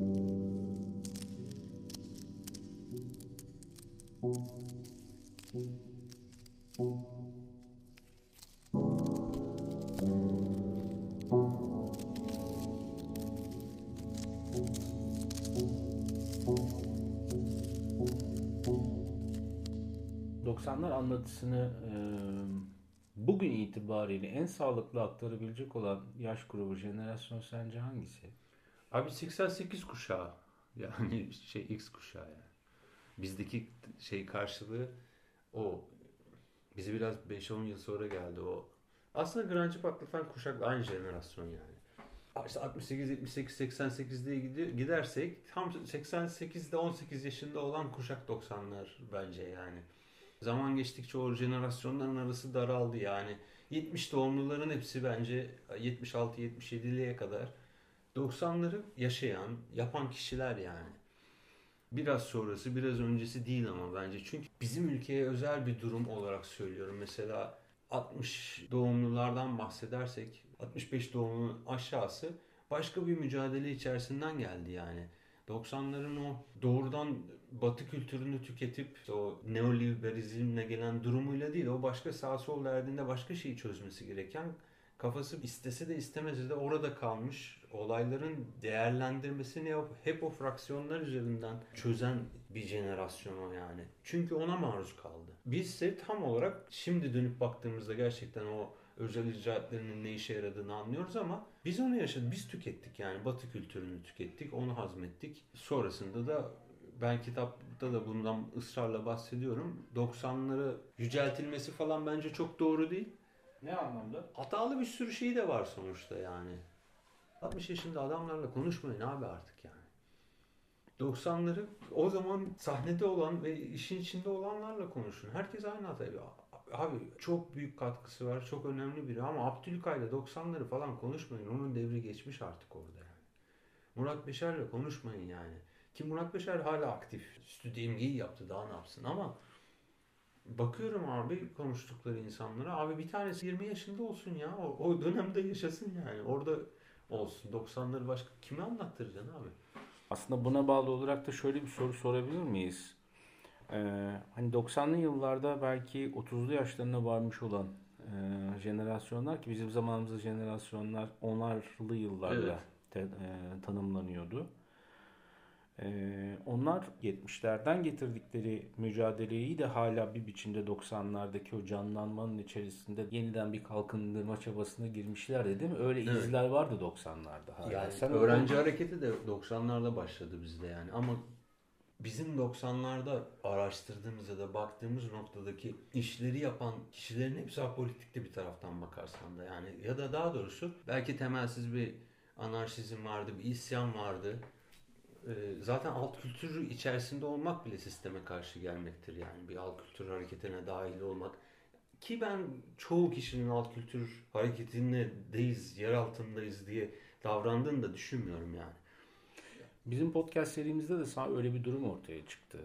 90'lar anlatısını e, bugün itibariyle en sağlıklı aktarabilecek olan yaş grubu, jenerasyon sence hangisi? Abi 88 kuşağı. Yani şey X kuşağı yani. Bizdeki şey karşılığı o. Bizi biraz 5-10 yıl sonra geldi o. Aslında Grunge'ı patlatan kuşak aynı jenerasyon yani. İşte 68, 78, 88'de gidersek tam 88'de 18 yaşında olan kuşak 90'lar bence yani. Zaman geçtikçe o jenerasyonların arası daraldı yani. 70 doğumluların hepsi bence 76-77'liye kadar 90'ları yaşayan, yapan kişiler yani. Biraz sonrası, biraz öncesi değil ama bence. Çünkü bizim ülkeye özel bir durum olarak söylüyorum. Mesela 60 doğumlulardan bahsedersek 65 doğumlunun aşağısı başka bir mücadele içerisinden geldi yani. 90'ların o doğrudan batı kültürünü tüketip o neoliberalizmle gelen durumuyla değil o başka sağ sol derdinde başka şeyi çözmesi gereken kafası istese de istemese de orada kalmış olayların değerlendirmesini hep o fraksiyonlar üzerinden çözen bir jenerasyon o yani. Çünkü ona maruz kaldı. Biz ise tam olarak şimdi dönüp baktığımızda gerçekten o özel icraatlerinin ne işe yaradığını anlıyoruz ama biz onu yaşadık. Biz tükettik yani batı kültürünü tükettik. Onu hazmettik. Sonrasında da ben kitapta da bundan ısrarla bahsediyorum. 90'ları yüceltilmesi falan bence çok doğru değil. Ne anlamda? Hatalı bir sürü şey de var sonuçta yani. 60 yaşında adamlarla konuşmayın abi artık yani. 90'ları o zaman sahnede olan ve işin içinde olanlarla konuşun. Herkes aynı hatayı. Abi çok büyük katkısı var. Çok önemli biri ama Abdülkay'la 90'ları falan konuşmayın. Onun devri geçmiş artık orada yani. Murat Beşer'le konuşmayın yani. Ki Murat Beşer hala aktif. Stüdyo imgeyi yaptı daha ne yapsın ama bakıyorum abi konuştukları insanlara. Abi bir tanesi 20 yaşında olsun ya. O, o dönemde yaşasın yani. Orada olsun. 90'ları başka kime anlattıracaksın abi? Aslında buna bağlı olarak da şöyle bir soru sorabilir miyiz? Ee, hani 90'lı yıllarda belki 30'lu yaşlarına varmış olan e, jenerasyonlar ki bizim zamanımızda jenerasyonlar onarlı yıllarla evet. te, e, tanımlanıyordu. Ee, onlar 70'lerden getirdikleri mücadeleyi de hala bir biçimde 90'lardaki o canlanmanın içerisinde yeniden bir kalkındırma çabasına girmişler değil mi? Öyle evet. izler vardı 90'larda hala. Yani Sen öğrenci öyle... hareketi de 90'larda başladı bizde yani ama bizim 90'larda araştırdığımız ya da baktığımız noktadaki işleri yapan kişilerin hepsi apolitikti bir taraftan bakarsan da yani ya da daha doğrusu belki temelsiz bir anarşizm vardı, bir isyan vardı zaten alt kültür içerisinde olmak bile sisteme karşı gelmektir yani bir alt kültür hareketine dahil olmak ki ben çoğu kişinin alt kültür hareketindeyiz, yer altındayız diye davrandığını da düşünmüyorum yani. Bizim podcast serimizde de sana öyle bir durum ortaya çıktı.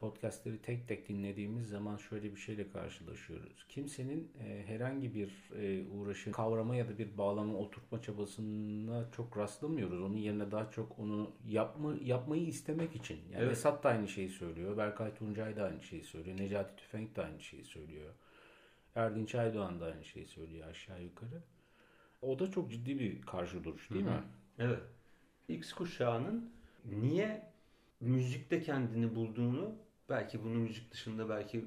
Podcastleri tek tek dinlediğimiz zaman şöyle bir şeyle karşılaşıyoruz. Kimsenin e, herhangi bir e, uğraşı kavrama ya da bir bağlama oturtma çabasına çok rastlamıyoruz. Onun yerine daha çok onu yapma, yapmayı istemek için. Yani evet. Esat da aynı şeyi söylüyor. Berkay Tuncay da aynı şeyi söylüyor. Necati Tüfenk de aynı şeyi söylüyor. Erdinç Aydoğan da aynı şeyi söylüyor aşağı yukarı. O da çok ciddi bir karşı duruş değil Hı-hı. mi? Evet. X kuşağının niye müzikte kendini bulduğunu belki bunu müzik dışında belki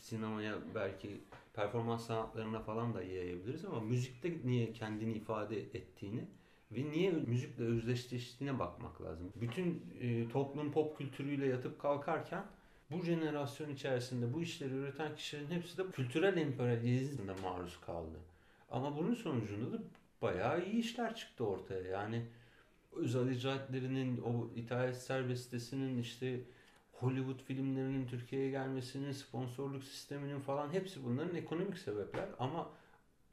sinemaya belki performans sanatlarına falan da yayabiliriz ama müzikte niye kendini ifade ettiğini ve niye müzikle özdeşleştiğine bakmak lazım. Bütün e, toplum pop kültürüyle yatıp kalkarken bu jenerasyon içerisinde bu işleri üreten kişilerin hepsi de kültürel emperyalizmle maruz kaldı. Ama bunun sonucunda da bayağı iyi işler çıktı ortaya. Yani özel icraatlerinin, o ithalat serbestesinin işte Hollywood filmlerinin Türkiye'ye gelmesinin, sponsorluk sisteminin falan hepsi bunların ekonomik sebepler. Ama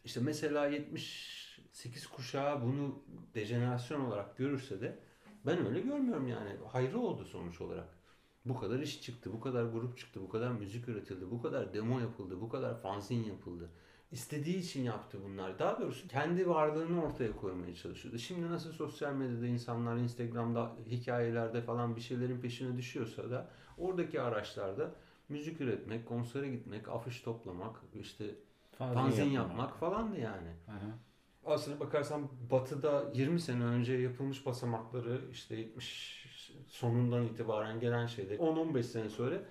işte mesela 78 kuşağı bunu dejenerasyon olarak görürse de ben öyle görmüyorum yani. Hayrı oldu sonuç olarak. Bu kadar iş çıktı, bu kadar grup çıktı, bu kadar müzik üretildi, bu kadar demo yapıldı, bu kadar fanzin yapıldı. İstediği için yaptı bunlar. Daha doğrusu kendi varlığını ortaya koymaya çalışıyordu. Şimdi nasıl sosyal medyada insanlar Instagram'da hikayelerde falan bir şeylerin peşine düşüyorsa da oradaki araçlarda müzik üretmek, konsere gitmek, afiş toplamak, işte fanzin, fanzin yapmak falandı yani. Hı hı. Aslına bakarsan Batı'da 20 sene önce yapılmış basamakları işte 70 sonundan itibaren gelen şeyler 10-15 sene sonra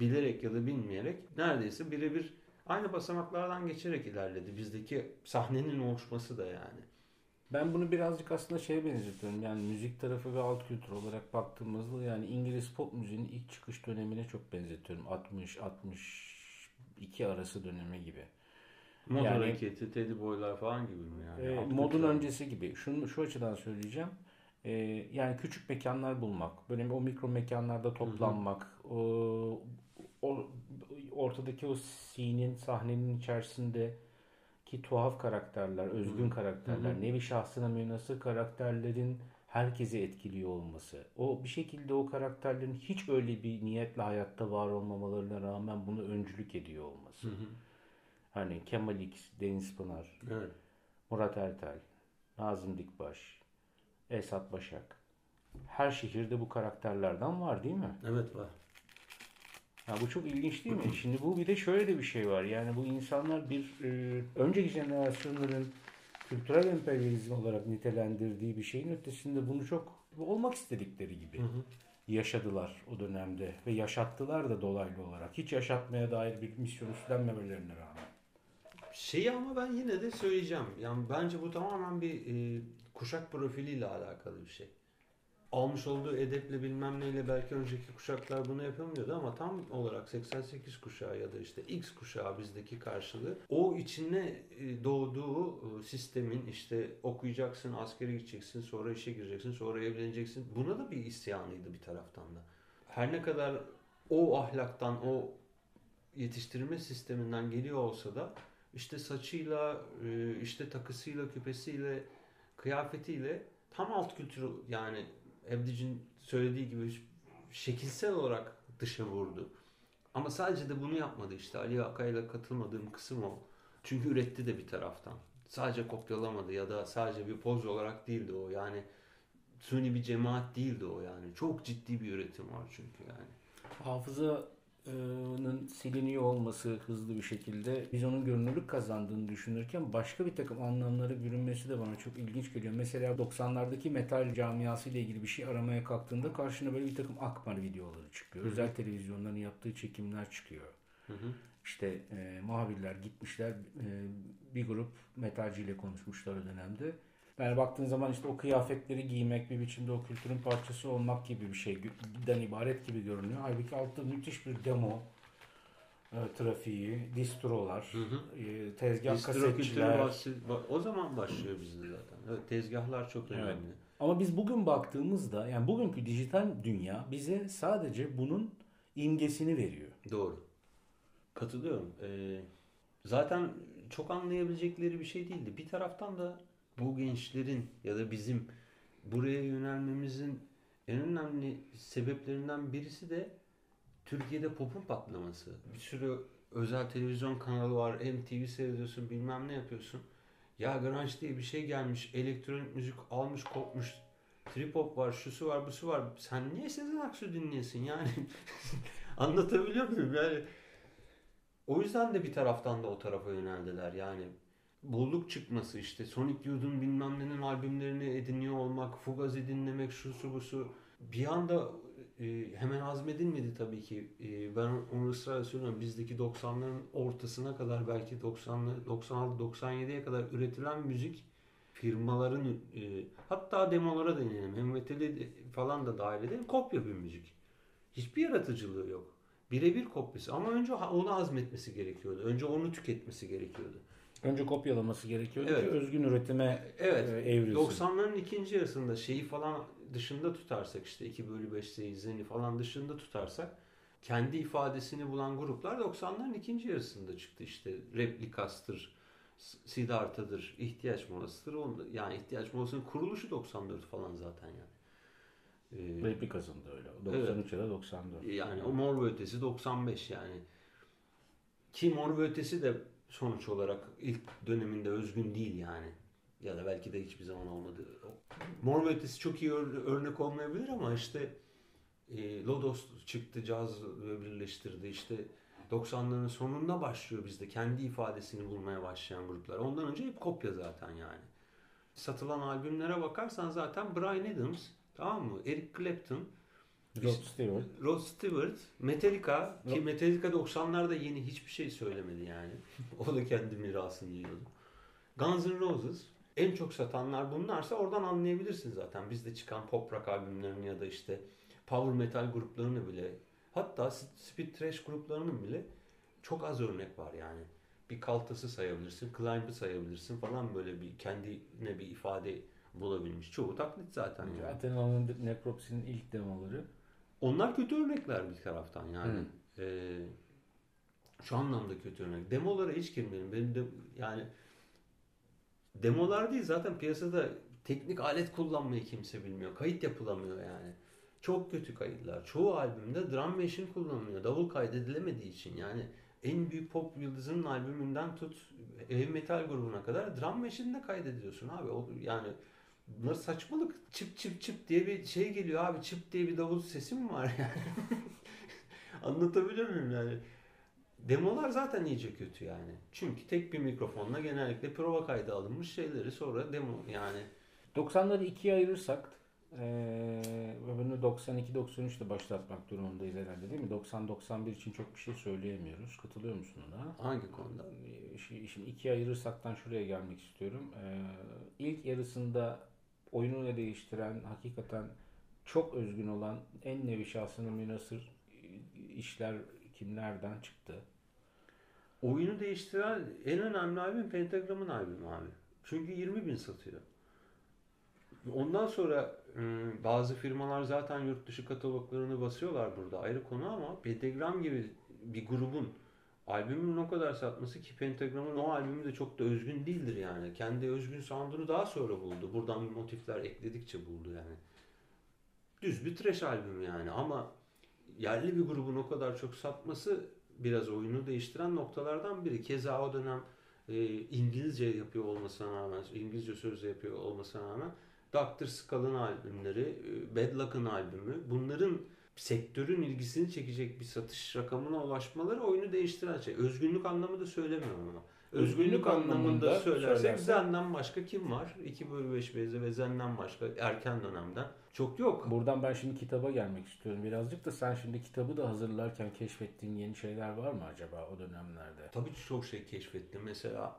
bilerek ya da bilmeyerek neredeyse birebir aynı basamaklardan geçerek ilerledi. Bizdeki sahnenin oluşması da yani. Ben bunu birazcık aslında şeye benzetiyorum. Yani müzik tarafı ve alt kültür olarak baktığımızda yani İngiliz pop müziğinin ilk çıkış dönemine çok benzetiyorum. 60 62 arası dönemi gibi. Mod yani, hareketi, Teddy Boy'lar falan gibi mi yani? E, modun öncesi gibi. Şunu şu açıdan söyleyeceğim. E, yani küçük mekanlar bulmak, böyle o mikro mekanlarda toplanmak, hı hı. O, o ortadaki o sinin sahnenin içerisinde ki tuhaf karakterler, özgün karakterler, nevi şahsına münasır karakterlerin herkesi etkiliyor olması. O bir şekilde o karakterlerin hiç öyle bir niyetle hayatta var olmamalarına rağmen bunu öncülük ediyor olması. Hı hı. Hani Kemal X, Deniz Pınar, evet. Murat Ertel, Nazım Dikbaş, Esat Başak. Her şehirde bu karakterlerden var değil mi? Evet var. Ya bu çok ilginç değil mi? Şimdi bu bir de şöyle de bir şey var. Yani bu insanlar bir e, önceki jenerasyonların kültürel emperyalizm olarak nitelendirdiği bir şeyin ötesinde bunu çok olmak istedikleri gibi hı hı. yaşadılar o dönemde ve yaşattılar da dolaylı olarak. Hiç yaşatmaya dair bir misyon üstlenmemelerine rağmen. Şeyi ama ben yine de söyleyeceğim. Yani bence bu tamamen bir e, kuşak profiliyle alakalı bir şey almış olduğu edeple bilmem neyle belki önceki kuşaklar bunu yapamıyordu ama tam olarak 88 kuşağı ya da işte X kuşağı bizdeki karşılığı o içine e, doğduğu e, sistemin işte okuyacaksın, askere gideceksin, sonra işe gireceksin, sonra evleneceksin. Buna da bir isyanıydı bir taraftan da. Her ne kadar o ahlaktan, o yetiştirme sisteminden geliyor olsa da işte saçıyla, e, işte takısıyla, küpesiyle, kıyafetiyle tam alt kültürü yani Evdic'in söylediği gibi şekilsel olarak dışa vurdu. Ama sadece de bunu yapmadı işte. Ali Akay'la katılmadığım kısım o. Çünkü üretti de bir taraftan. Sadece kopyalamadı ya da sadece bir poz olarak değildi o. Yani suni bir cemaat değildi o yani. Çok ciddi bir üretim var çünkü yani. Hafıza siliniyor olması hızlı bir şekilde biz onun görünürlük kazandığını düşünürken başka bir takım anlamları bürünmesi de bana çok ilginç geliyor. Mesela 90'lardaki metal camiası ile ilgili bir şey aramaya kalktığında karşına böyle bir takım Akbar videoları çıkıyor. Hı-hı. Özel televizyonların yaptığı çekimler çıkıyor. Hı-hı. İşte e, muhabirler gitmişler e, bir grup metalciyle konuşmuşlar o dönemde yani baktığın zaman işte o kıyafetleri giymek bir biçimde o kültürün parçası olmak gibi bir şeyden ibaret gibi görünüyor. Halbuki altta müthiş bir demo e, trafiği, distrolar, hı hı. E, tezgah Distro kasetçiler. Bahsi, o zaman başlıyor bizde zaten. Evet, tezgahlar çok önemli. Evet. Ama biz bugün baktığımızda yani bugünkü dijital dünya bize sadece bunun imgesini veriyor. Doğru. Katılıyorum. Ee, zaten çok anlayabilecekleri bir şey değildi. Bir taraftan da bu gençlerin ya da bizim buraya yönelmemizin en önemli sebeplerinden birisi de Türkiye'de popun patlaması. Bir sürü özel televizyon kanalı var. MTV seyrediyorsun bilmem ne yapıyorsun. Ya grunge diye bir şey gelmiş. Elektronik müzik almış kopmuş. Trip hop var, şusu var, busu var. Sen niye Sezen Aksu dinliyorsun yani? Anlatabiliyor muyum? Yani o yüzden de bir taraftan da o tarafa yöneldiler. Yani bolluk çıkması işte Sonic Youth'un bilmem nenin albümlerini ediniyor olmak, Fugazi dinlemek, şu su bu su. Bir anda e, hemen azmedilmedi tabii ki. E, ben onu ısrarla söylüyorum. Bizdeki 90'ların ortasına kadar belki 90'lı 96-97'ye kadar üretilen müzik firmaların e, hatta demolara deneyelim. Hem falan da dahil edelim. Kopya bir müzik. Hiçbir yaratıcılığı yok. Birebir kopyası. Ama önce onu azmetmesi gerekiyordu. Önce onu tüketmesi gerekiyordu. Önce kopyalaması gerekiyordu evet. ki özgün üretime evet. E, evrilsin. 90'ların ikinci yarısında şeyi falan dışında tutarsak işte 2 bölü 5 seyizini falan dışında tutarsak kendi ifadesini bulan gruplar 90'ların ikinci yarısında çıktı. işte Replikastır, Siddhartha'dır, ihtiyaç molasıdır. Yani ihtiyaç molasının kuruluşu 94 falan zaten yani. Ee, Replikas'ın da öyle. 93 evet. ya da 94. Yani o Mor ve Ötesi 95 yani. Ki Mor ve Ötesi de sonuç olarak ilk döneminde özgün değil yani. Ya da belki de hiçbir zaman olmadı. Mor ve Ötesi çok iyi ör- örnek olmayabilir ama işte e, Lodos çıktı, caz birleştirdi. İşte 90'ların sonunda başlıyor bizde kendi ifadesini bulmaya başlayan gruplar. Ondan önce hep kopya zaten yani. Satılan albümlere bakarsan zaten Brian Adams, tamam mı? Eric Clapton, Rod Stewart. Rod Stewart, Metallica ki Metallica 90'larda yeni hiçbir şey söylemedi yani. o da kendi mirasını yiyordu. Guns N' Roses en çok satanlar bunlarsa oradan anlayabilirsin zaten. Bizde çıkan pop rock albümlerini ya da işte power metal gruplarını bile hatta speed trash gruplarının bile çok az örnek var yani. Bir kaltası sayabilirsin, Climb'ı sayabilirsin falan böyle bir kendine bir ifade bulabilmiş. Çoğu taklit zaten yani. Zaten onun Necropsy'nin ilk demoları. Onlar kötü örnekler bir taraftan yani. Hı. Ee, şu anlamda kötü örnek. Demolara hiç girmeyelim. Benim de yani demolar değil zaten piyasada teknik alet kullanmayı kimse bilmiyor. Kayıt yapılamıyor yani. Çok kötü kayıtlar. Çoğu albümde drum machine kullanılıyor. Davul kaydedilemediği için yani en büyük pop yıldızının albümünden tut heavy metal grubuna kadar drum machine'de kaydediyorsun abi. O, yani bunlar saçmalık. Çıp çıp çıp diye bir şey geliyor abi. Çıp diye bir davul sesi mi var yani? Anlatabiliyor muyum yani? Demolar zaten iyice kötü yani. Çünkü tek bir mikrofonla genellikle prova kaydı alınmış şeyleri sonra demo yani 90'ları ikiye ayırırsak ve bunu 92-93'te başlatmak durumundayız herhalde değil mi? 90-91 için çok bir şey söyleyemiyoruz. Katılıyor musun ona? hangi konuda? Ee, şi- Şimdi ikiye ayırırsaktan şuraya gelmek istiyorum. Ee, ilk yarısında oyunu değiştiren, hakikaten çok özgün olan en nevi şahsına münasır işler kimlerden çıktı? Oyunu değiştiren en önemli albüm Pentagram'ın albümü abi. Çünkü 20 bin satıyor. Ondan sonra ıı, bazı firmalar zaten yurt dışı kataloglarını basıyorlar burada ayrı konu ama Pentagram gibi bir grubun albümün o kadar satması ki Pentagram'ın o albümü de çok da özgün değildir yani. Kendi özgün sound'unu daha sonra buldu. Buradan motifler ekledikçe buldu yani. Düz bir trash albüm yani ama yerli bir grubun o kadar çok satması biraz oyunu değiştiren noktalardan biri. Keza o dönem e, İngilizce yapıyor olmasına rağmen, İngilizce sözle yapıyor olmasına rağmen Dr. Skull'ın albümleri, e, Bad Luck'ın albümü bunların sektörün ilgisini çekecek bir satış rakamına ulaşmaları oyunu değiştiren şey. Özgünlük anlamında söylemiyorum ama. Özgünlük, Özgünlük anlamında anlamında söylersek söylersek- Zen'den başka kim var? 2 bölü 5 beze ve Zen'den başka erken dönemden çok yok. Buradan ben şimdi kitaba gelmek istiyorum birazcık da sen şimdi kitabı da hazırlarken keşfettiğin yeni şeyler var mı acaba o dönemlerde? Tabii çok şey keşfettim. Mesela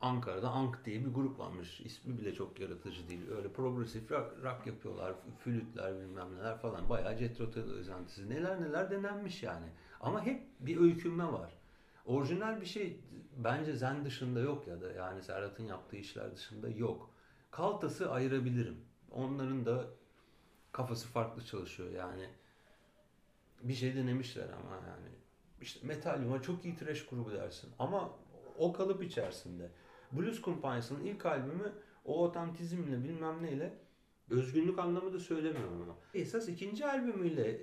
Ankara'da Ank diye bir grup varmış. İsmi bile çok yaratıcı değil. Öyle progresif rock, rock yapıyorlar. Flütler bilmem neler falan. Bayağı Jethro Tull özentisi. Neler neler denenmiş yani. Ama hep bir öykünme var. Orijinal bir şey bence Zen dışında yok ya da yani Serhat'ın yaptığı işler dışında yok. Kaltası ayırabilirim. Onların da kafası farklı çalışıyor yani. Bir şey denemişler ama yani. İşte Metallica çok iyi trash grubu dersin. Ama o kalıp içerisinde. Blues Kumpanyası'nın ilk albümü o otantizmle bilmem neyle özgünlük anlamında söylemiyorum ama. Esas ikinci albümüyle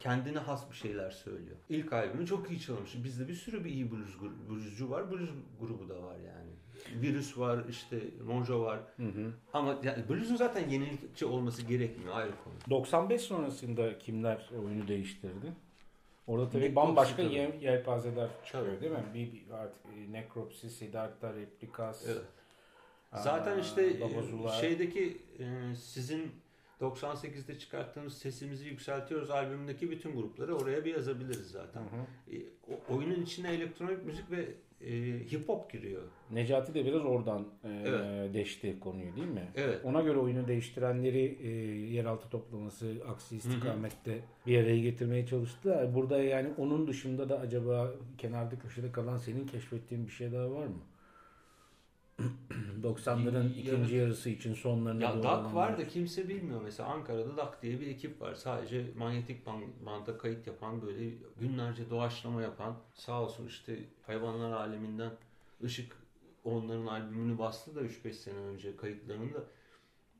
kendine has bir şeyler söylüyor. İlk albümü çok iyi çalmış. Bizde bir sürü bir iyi blues bluescu var. Blues grubu da var yani. Virüs var, işte Monjo var. Hı hı. Ama yani blues'un zaten yenilikçi olması gerekmiyor ayrı konu. 95 sonrasında kimler oyunu değiştirdi? Orada tabii Necropsy bambaşka tabii. ye- yelpazeler çıkıyor değil mi? Bir, bir artık e, Necropsy, Siddhartha, Replikas, Evet. Zaten aa, işte Babazular. e, şeydeki e, sizin 98'de çıkarttığınız Sesimizi Yükseltiyoruz albümündeki bütün grupları oraya bir yazabiliriz zaten. Hı hı. O- oyunun içine elektronik müzik ve e, hip hop giriyor. Necati de biraz oradan e, Evet. deşti konuyu değil mi? Evet. Ona göre oyunu değiştirenleri e, yeraltı toplaması aksi istikamette bir araya getirmeye çalıştı. Burada yani onun dışında da acaba kenarda köşede kalan senin keşfettiğin bir şey daha var mı? 90'ların Yarı- ikinci yarısı için sonlarına Ya doğru DAK olanlar. var da kimse bilmiyor. Mesela Ankara'da DAK diye bir ekip var. Sadece manyetik ban- banda kayıt yapan böyle günlerce doğaçlama yapan sağ olsun işte hayvanlar aleminden Işık onların albümünü bastı da 3-5 sene önce kayıtlarını da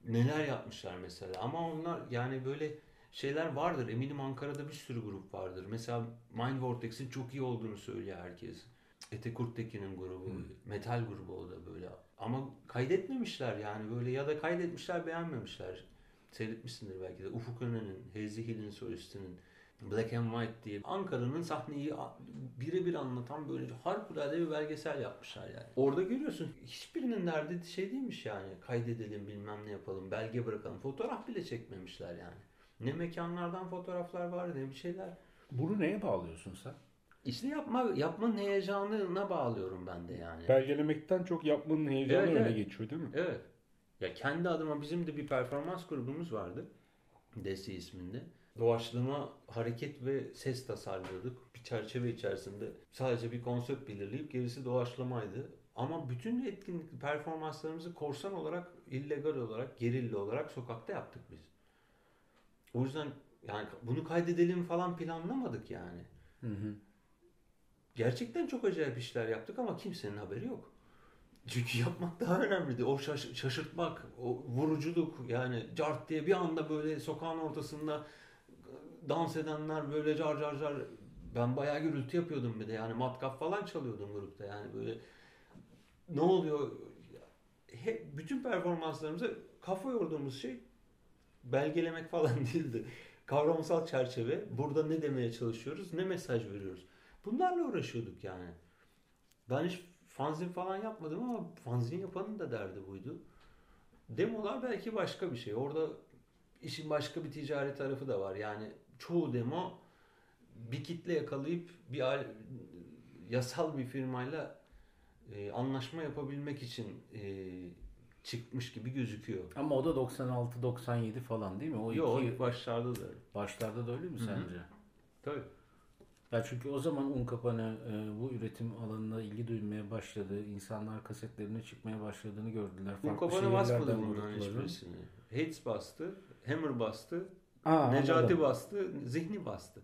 neler yapmışlar mesela. Ama onlar yani böyle şeyler vardır. Eminim Ankara'da bir sürü grup vardır. Mesela Mind Vortex'in çok iyi olduğunu söylüyor herkes. Ete Kurttekin'in grubu. Hmm. Metal grubu o da böyle. Ama kaydetmemişler yani böyle ya da kaydetmişler beğenmemişler. Seyretmişsindir belki de. Ufuk Önen'in, Hezli Hill'in solistinin Black and White diye Ankara'nın sahneyi birebir anlatan böyle harikulade bir belgesel yapmışlar yani. Orada görüyorsun hiçbirinin derdi şey değilmiş yani. Kaydedelim bilmem ne yapalım, belge bırakalım. Fotoğraf bile çekmemişler yani. Ne mekanlardan fotoğraflar var ne bir şeyler. Bunu neye bağlıyorsun sen? İşte yapma yapmanın heyecanına bağlıyorum ben de yani. Belgelemekten çok yapmanın heyecanı Evet, öne evet. geçiyor değil mi? Evet. Ya kendi adıma bizim de bir performans grubumuz vardı. Desi isminde. Doğaçlama hareket ve ses tasarlıyorduk. Bir çerçeve içerisinde sadece bir konsept belirleyip gerisi doğaçlamaydı. Ama bütün etkinlik performanslarımızı korsan olarak, illegal olarak, gerilla olarak sokakta yaptık biz. O yüzden yani bunu kaydedelim falan planlamadık yani. Hı hı. Gerçekten çok acayip işler yaptık ama kimsenin haberi yok. Çünkü yapmak daha önemliydi. O şaş- şaşırtmak, o vuruculuk yani cart diye bir anda böyle sokağın ortasında dans edenler böyle car car car ben bayağı gürültü yapıyordum bir de yani matkap falan çalıyordum grupta yani böyle ne oluyor hep bütün performanslarımıza kafa yorduğumuz şey belgelemek falan değildi. Kavramsal çerçeve burada ne demeye çalışıyoruz ne mesaj veriyoruz. Bunlarla uğraşıyorduk yani. Ben hiç fanzin falan yapmadım ama fanzin yapanın da derdi buydu. Demolar belki başka bir şey. Orada işin başka bir ticari tarafı da var. Yani çoğu demo bir kitle yakalayıp bir al- yasal bir firmayla e, anlaşma yapabilmek için e, çıkmış gibi gözüküyor. Ama o da 96-97 falan değil mi? O Yok iki başlarda da. başlarda da öyle mi Hı hı. sence? Tabii. Ya çünkü o zaman Unkapanı e, bu üretim alanına ilgi duymaya başladı. İnsanlar kasetlerine çıkmaya başladığını gördüler. Farklı kafanı basmadı bunların hiçbirisini. Hades bastı, Hammer bastı, Aa, Necati anladım. bastı, Zihni bastı.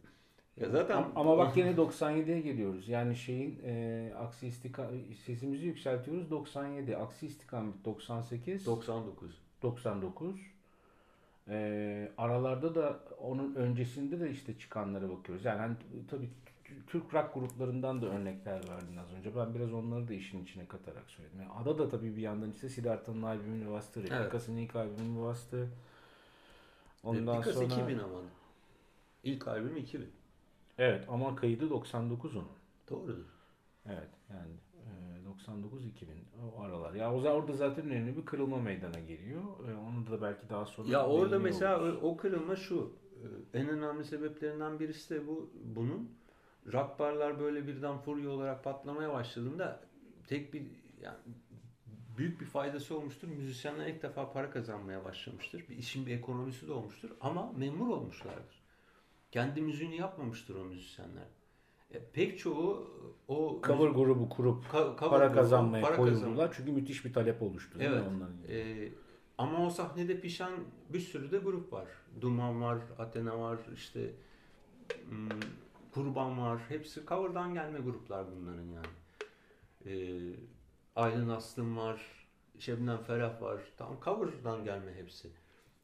Ya zaten Ama, ama bak yine 97'ye geliyoruz. Yani şeyin e, aksi istikamet sesimizi yükseltiyoruz 97. Aksi istikamet 98. 99. 99. E, aralarda da onun öncesinde de işte çıkanlara bakıyoruz. Yani hani, tabii Türk rock gruplarından da örnekler verdin az önce. Ben biraz onları da işin içine katarak söyledim. Yani Ada da tabii bir yandan işte Siddhartha'nın albümünü bastı. Evet. Replikas'ın ilk albümünü bastı. Ondan Replikası sonra 2000 ama. İlk albüm 2000. Evet ama kaydı 99'un. Doğrudur. Evet yani 99-2000 o aralar. Ya o zaman orada zaten önemli bir kırılma meydana geliyor. E, onu da belki daha sonra Ya orada mesela oluruz. o, o kırılma şu. e, En önemli sebeplerinden birisi de bu bunun rock barlar böyle birden furya olarak patlamaya başladığında tek bir yani büyük bir faydası olmuştur. Müzisyenler ilk defa para kazanmaya başlamıştır. Bir işin bir ekonomisi de olmuştur ama memur olmuşlardır. Kendi müziğini yapmamıştır o müzisyenler. E, pek çoğu o cover grubu kurup Ka- cover para grubu, kazanmaya para koyuldular. kazanma. Çünkü müthiş bir talep oluştu. Evet. onların? Ee, ama o sahnede pişen bir sürü de grup var. Duman var, Athena var, işte hmm, Kurban var. Hepsi cover'dan gelme gruplar bunların yani. Ee, Aylin Aslım var, Şebnem Ferah var. Tam cover'dan gelme hepsi.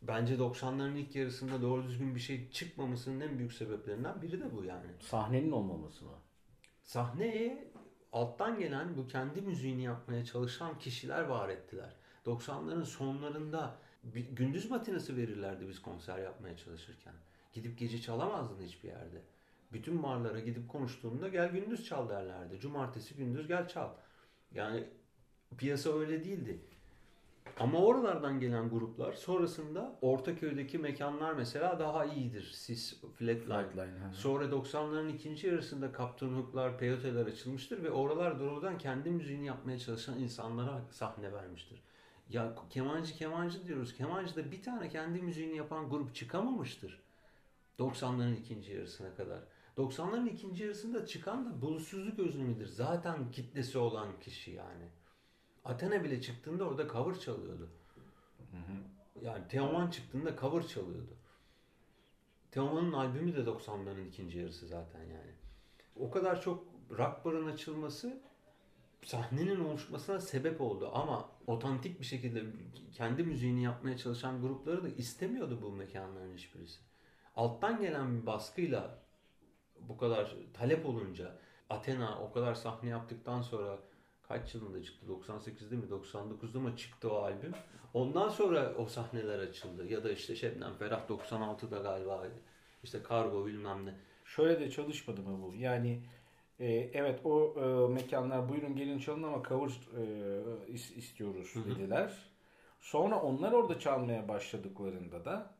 Bence 90'ların ilk yarısında doğru düzgün bir şey çıkmamasının en büyük sebeplerinden biri de bu yani. Sahnenin olmaması mı? Sahneye alttan gelen bu kendi müziğini yapmaya çalışan kişiler var ettiler. 90'ların sonlarında bir gündüz matinesi verirlerdi biz konser yapmaya çalışırken. Gidip gece çalamazdın hiçbir yerde. Bütün barlara gidip konuştuğunda gel gündüz çal derlerdi. Cumartesi gündüz gel çal. Yani piyasa öyle değildi. Ama oralardan gelen gruplar sonrasında Ortaköy'deki mekanlar mesela daha iyidir. Sis, Flatline. Flightline. ha. Sonra 90'ların ikinci yarısında Captain Hook'lar, Peyote'ler açılmıştır ve oralar doğrudan kendi müziğini yapmaya çalışan insanlara sahne vermiştir. Ya kemancı kemancı diyoruz. Kemancıda bir tane kendi müziğini yapan grup çıkamamıştır. 90'ların ikinci yarısına kadar. 90'ların ikinci yarısında çıkan da bulutsuzluk özlemidir. Zaten kitlesi olan kişi yani. Athena bile çıktığında orada cover çalıyordu. Yani Teoman çıktığında cover çalıyordu. Teoman'ın albümü de 90'ların ikinci yarısı zaten yani. O kadar çok rock barın açılması sahnenin oluşmasına sebep oldu ama otantik bir şekilde kendi müziğini yapmaya çalışan grupları da istemiyordu bu mekanların hiçbirisi. Alttan gelen bir baskıyla bu kadar talep olunca Athena o kadar sahne yaptıktan sonra kaç yılında çıktı? 98'de mi 99'da mı çıktı o albüm? Ondan sonra o sahneler açıldı. Ya da işte Şebnem Ferah 96'da galiba işte Kargo bilmem ne. Şöyle de çalışmadı mı bu? Yani e, evet o e, mekanlar buyurun gelin çalın ama cover e, istiyoruz dediler. Sonra onlar orada çalmaya başladıklarında da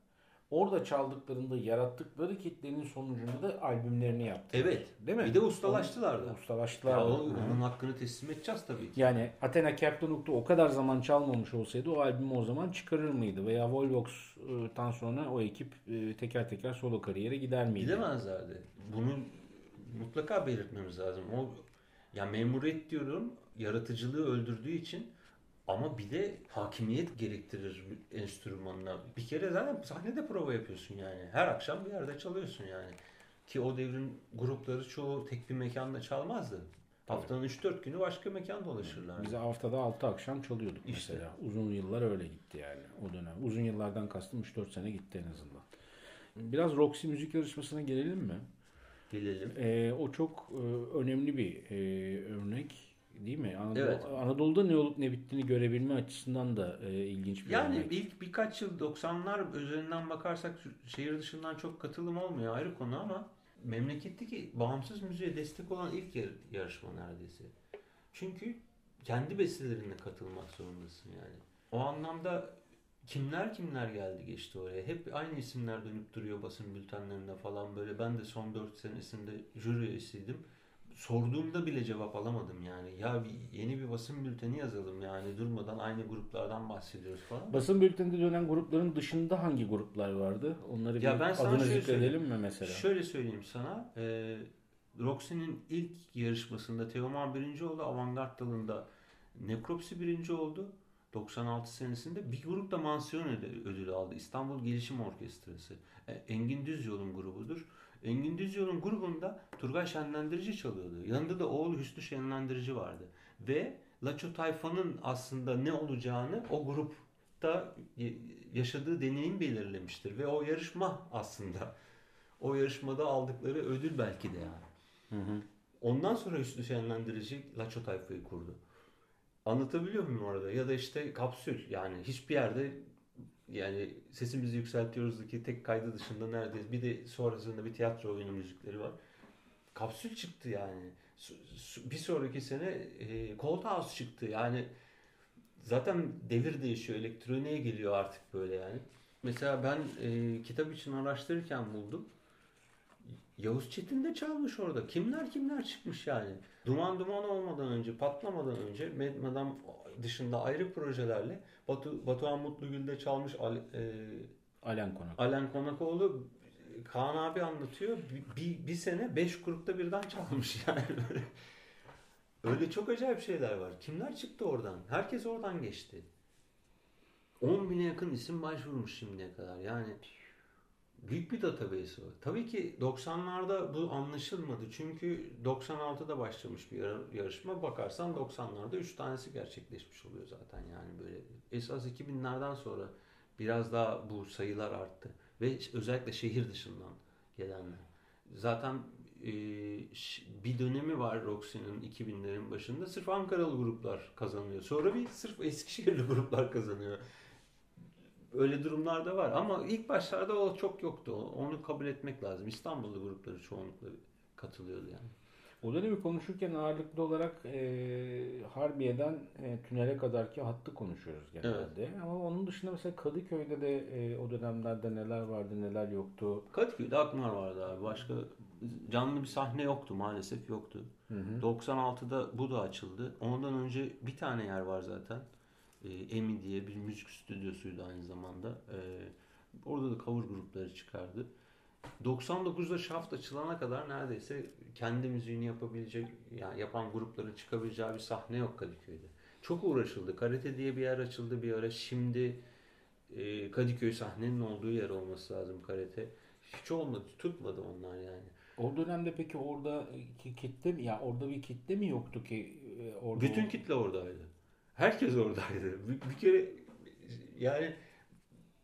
orada çaldıklarında yarattıkları kitlenin sonucunda da albümlerini yaptılar. Evet. Değil mi? Bir de ustalaştılar da. Ustalaştılar Ya o- onun hakkını teslim edeceğiz tabii ki. Yani Athena Captain o kadar zaman çalmamış olsaydı o albümü o zaman çıkarır mıydı? Veya Volvox'tan sonra o ekip teker teker solo kariyere gider miydi? Gidemezlerdi. Bunu mutlaka belirtmemiz lazım. O ya memuriyet diyorum yaratıcılığı öldürdüğü için ama bir de hakimiyet gerektirir enstrümanına. Bir kere zaten sahnede prova yapıyorsun yani. Her akşam bir yerde çalıyorsun yani. Ki o devrin grupları çoğu tek bir mekanda çalmazdı. Haftanın 3-4 günü başka mekan dolaşırlar. Bize haftada 6 akşam çalıyorduk İşte. mesela. Uzun yıllar öyle gitti yani o dönem. Uzun yıllardan kastım 3-4 sene gitti en azından. Biraz Roxy müzik yarışmasına gelelim mi? Gelelim. Ee, o çok e, önemli bir e, örnek değil mi? Anadolu, Evet. Anadolu'da ne olup ne bittiğini görebilme açısından da e, ilginç bir Yani örnek. ilk birkaç yıl 90'lar üzerinden bakarsak şehir dışından çok katılım olmuyor ayrı konu ama memleketteki bağımsız müziğe destek olan ilk yar- yarışma neredeyse. Çünkü kendi bestelerine katılmak zorundasın yani. O anlamda kimler kimler geldi geçti oraya. Hep aynı isimler dönüp duruyor basın bültenlerinde falan böyle. Ben de son 4 senesinde jüri üyesiydim. Sorduğumda bile cevap alamadım yani. Ya bir, yeni bir basın bülteni yazalım yani durmadan aynı gruplardan bahsediyoruz falan. Basın bülteninde dönen grupların dışında hangi gruplar vardı? Onları Ya bir ben sana adını zikredelim mi mesela? Şöyle söyleyeyim sana. E, Roxy'nin ilk yarışmasında Teoman birinci oldu. Avantgard dalında Nekropsi birinci oldu. 96 senesinde bir grup da mansiyon ödü- ödülü aldı. İstanbul Gelişim Orkestrası. E, Engin Düzyol'un grubudur. Engin Düzyol'un grubunda Turgay Şenlendirici çalıyordu. Yanında da oğlu Hüsnü Şenlendirici vardı. Ve Laço Tayfa'nın aslında ne olacağını o grupta yaşadığı deneyim belirlemiştir. Ve o yarışma aslında o yarışmada aldıkları ödül belki de yani. Hı hı. Ondan sonra Hüsnü Şenlendirici Laço Tayfa'yı kurdu. Anlatabiliyor muyum orada? Ya da işte kapsül yani hiçbir yerde yani sesimizi yükseltiyoruz ki tek kaydı dışında neredeyiz. Bir de sonrasında bir tiyatro oyunu müzikleri var. Kapsül çıktı yani. Bir sonraki sene e, Cold House çıktı. Yani zaten devir değişiyor. Elektroniğe geliyor artık böyle yani. Mesela ben e, kitap için araştırırken buldum. Yavuz Çetin de çalmış orada. Kimler kimler çıkmış yani. Duman duman olmadan önce, patlamadan önce Mad Madame dışında ayrı projelerle Batu, Batuhan Mutlugül de çalmış. Al, e, Alen Konak. Alen Konakoğlu Kaan abi anlatıyor. Bir, bir, bir sene beş grupta birden çalmış yani. Öyle çok acayip şeyler var. Kimler çıktı oradan? Herkes oradan geçti. 10 bine yakın isim başvurmuş şimdiye kadar. Yani büyük bir database o. Tabii ki 90'larda bu anlaşılmadı. Çünkü 96'da başlamış bir yar- yarışma. Bakarsan 90'larda 3 tanesi gerçekleşmiş oluyor zaten yani böyle. Esas 2000'lerden sonra biraz daha bu sayılar arttı. Ve özellikle şehir dışından gelenler. Zaten e, bir dönemi var Roxy'nin 2000'lerin başında. Sırf Ankaralı gruplar kazanıyor. Sonra bir sırf Eskişehirli gruplar kazanıyor. Öyle durumlar da var. Ama ilk başlarda o çok yoktu. Onu kabul etmek lazım. İstanbullu grupları çoğunlukla katılıyordu yani. O dönemi konuşurken ağırlıklı olarak e, Harbiye'den e, Tünel'e kadarki hattı konuşuyoruz genelde. Ama onun dışında mesela Kadıköy'de de e, o dönemlerde neler vardı neler yoktu. Kadıköy'de Akmar vardı abi. Başka canlı bir sahne yoktu maalesef yoktu. Hı hı. 96'da bu da açıldı. Ondan önce bir tane yer var zaten. Ee, Emi diye bir müzik stüdyosuydu aynı zamanda. Ee, orada da cover grupları çıkardı. 99'da Shaft açılana kadar neredeyse kendi müziğini yapabilecek, yani yapan grupların çıkabileceği bir sahne yok Kadıköy'de. Çok uğraşıldı. Karate diye bir yer açıldı bir ara. Şimdi e, Kadıköy sahnenin olduğu yer olması lazım karate. Hiç olmadı, tutmadı onlar yani. O dönemde peki orada ki kitle mi ya orada bir kitle mi yoktu ki e, orada Bütün kitle oradaydı. Herkes oradaydı. Bir, bir kere yani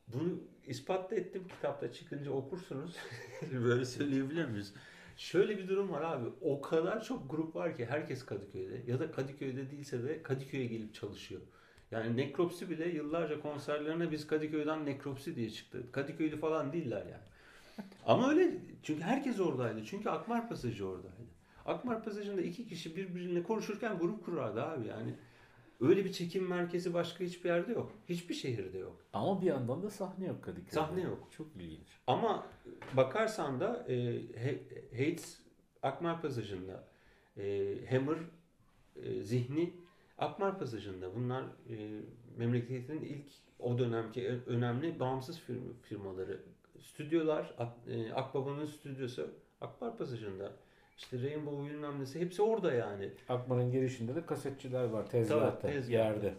bunu ispat da ettim kitapta çıkınca okursunuz. Böyle söyleyebilir miyiz? Şöyle bir durum var abi. O kadar çok grup var ki herkes Kadıköy'de ya da Kadıköy'de değilse de Kadıköy'e gelip çalışıyor. Yani Nekropsi bile yıllarca konserlerine biz Kadıköy'den Nekropsi diye çıktı. Kadıköylü falan değiller yani. Ama öyle çünkü herkes oradaydı. Çünkü Akmar Pasajı oradaydı. Akmar Pasajı'nda iki kişi birbiriyle konuşurken grup kurardı abi yani. Öyle bir çekim merkezi başka hiçbir yerde yok. Hiçbir şehirde yok. Ama bir yandan da sahne yok Kadıköy'de. Sahne yok. Çok ilginç. Ama bakarsan da e, Hates Akmar Pasajı'nda, e, Hammer e, Zihni Akmar Pasajı'nda. Bunlar e, memleketin ilk o dönemki önemli bağımsız firm, firmaları. Stüdyolar, e, Akbaba'nın stüdyosu Akmar Pasajı'nda. İşte Rainbow bilmem nesi hepsi orada yani. Akmar'ın girişinde de kasetçiler var tezgahta, Tabii, tezgahta. yerde.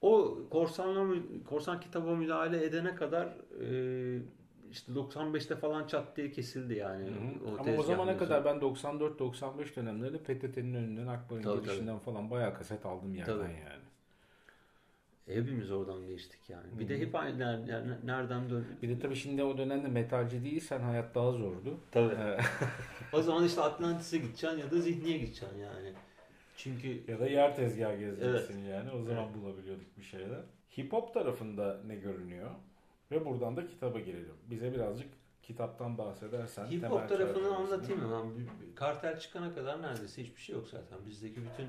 O korsanlar, korsan kitaba müdahale edene kadar e, işte 95'te falan çat diye kesildi yani. Hı hı. O Ama o zamana mevzu. kadar ben 94-95 dönemlerinde PTT'nin önünden Akbar'ın Tabii, girişinden falan bayağı kaset aldım yerden Tabii. yani. Hepimiz oradan geçtik yani. Bir Hı de hı. hep aynı ner- ner- nereden dön. Bir de tabii şimdi o dönemde metalci değilsen hayat daha zordu. Tabii. Ee, O zaman işte Atlantis'e gideceksin ya da Zihni'ye gideceksin yani. Çünkü ya da yer tezgahı gezeceksin yani. O zaman bulabiliyorduk bir şeyler. Hip hop tarafında ne görünüyor? Ve buradan da kitaba girelim. Bize birazcık kitaptan bahsedersen. hip hop tarafını anlatayım mı? Kartel çıkana kadar neredeyse hiçbir şey yok zaten. Bizdeki bütün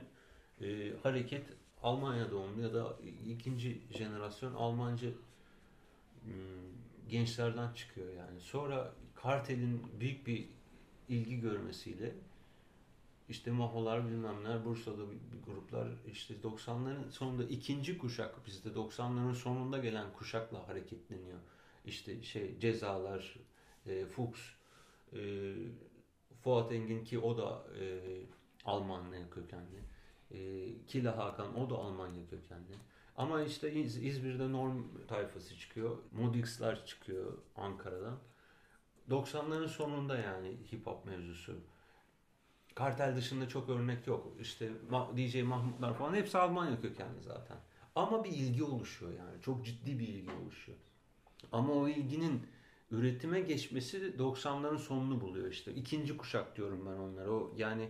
e, hareket Almanya doğumlu ya da ikinci jenerasyon Almancı hmm, gençlerden çıkıyor yani. Sonra kartelin büyük bir ilgi görmesiyle işte Maholar bilmem neler Bursa'da bir, gruplar işte 90'ların sonunda ikinci kuşak bizde 90'ların sonunda gelen kuşakla hareketleniyor. İşte şey cezalar, e, Fuchs, e, Fuat Engin ki o da e, Almanya kökenli. E, Killa Hakan o da Almanya kökenli. Ama işte İz- İzmir'de Norm tayfası çıkıyor. Modix'ler çıkıyor Ankara'dan. 90'ların sonunda yani hip hop mevzusu. Kartel dışında çok örnek yok. İşte DJ Mahmutlar falan hepsi Almanya kökenli zaten. Ama bir ilgi oluşuyor yani. Çok ciddi bir ilgi oluşuyor. Ama o ilginin üretime geçmesi 90'ların sonunu buluyor işte. İkinci kuşak diyorum ben onlara. O yani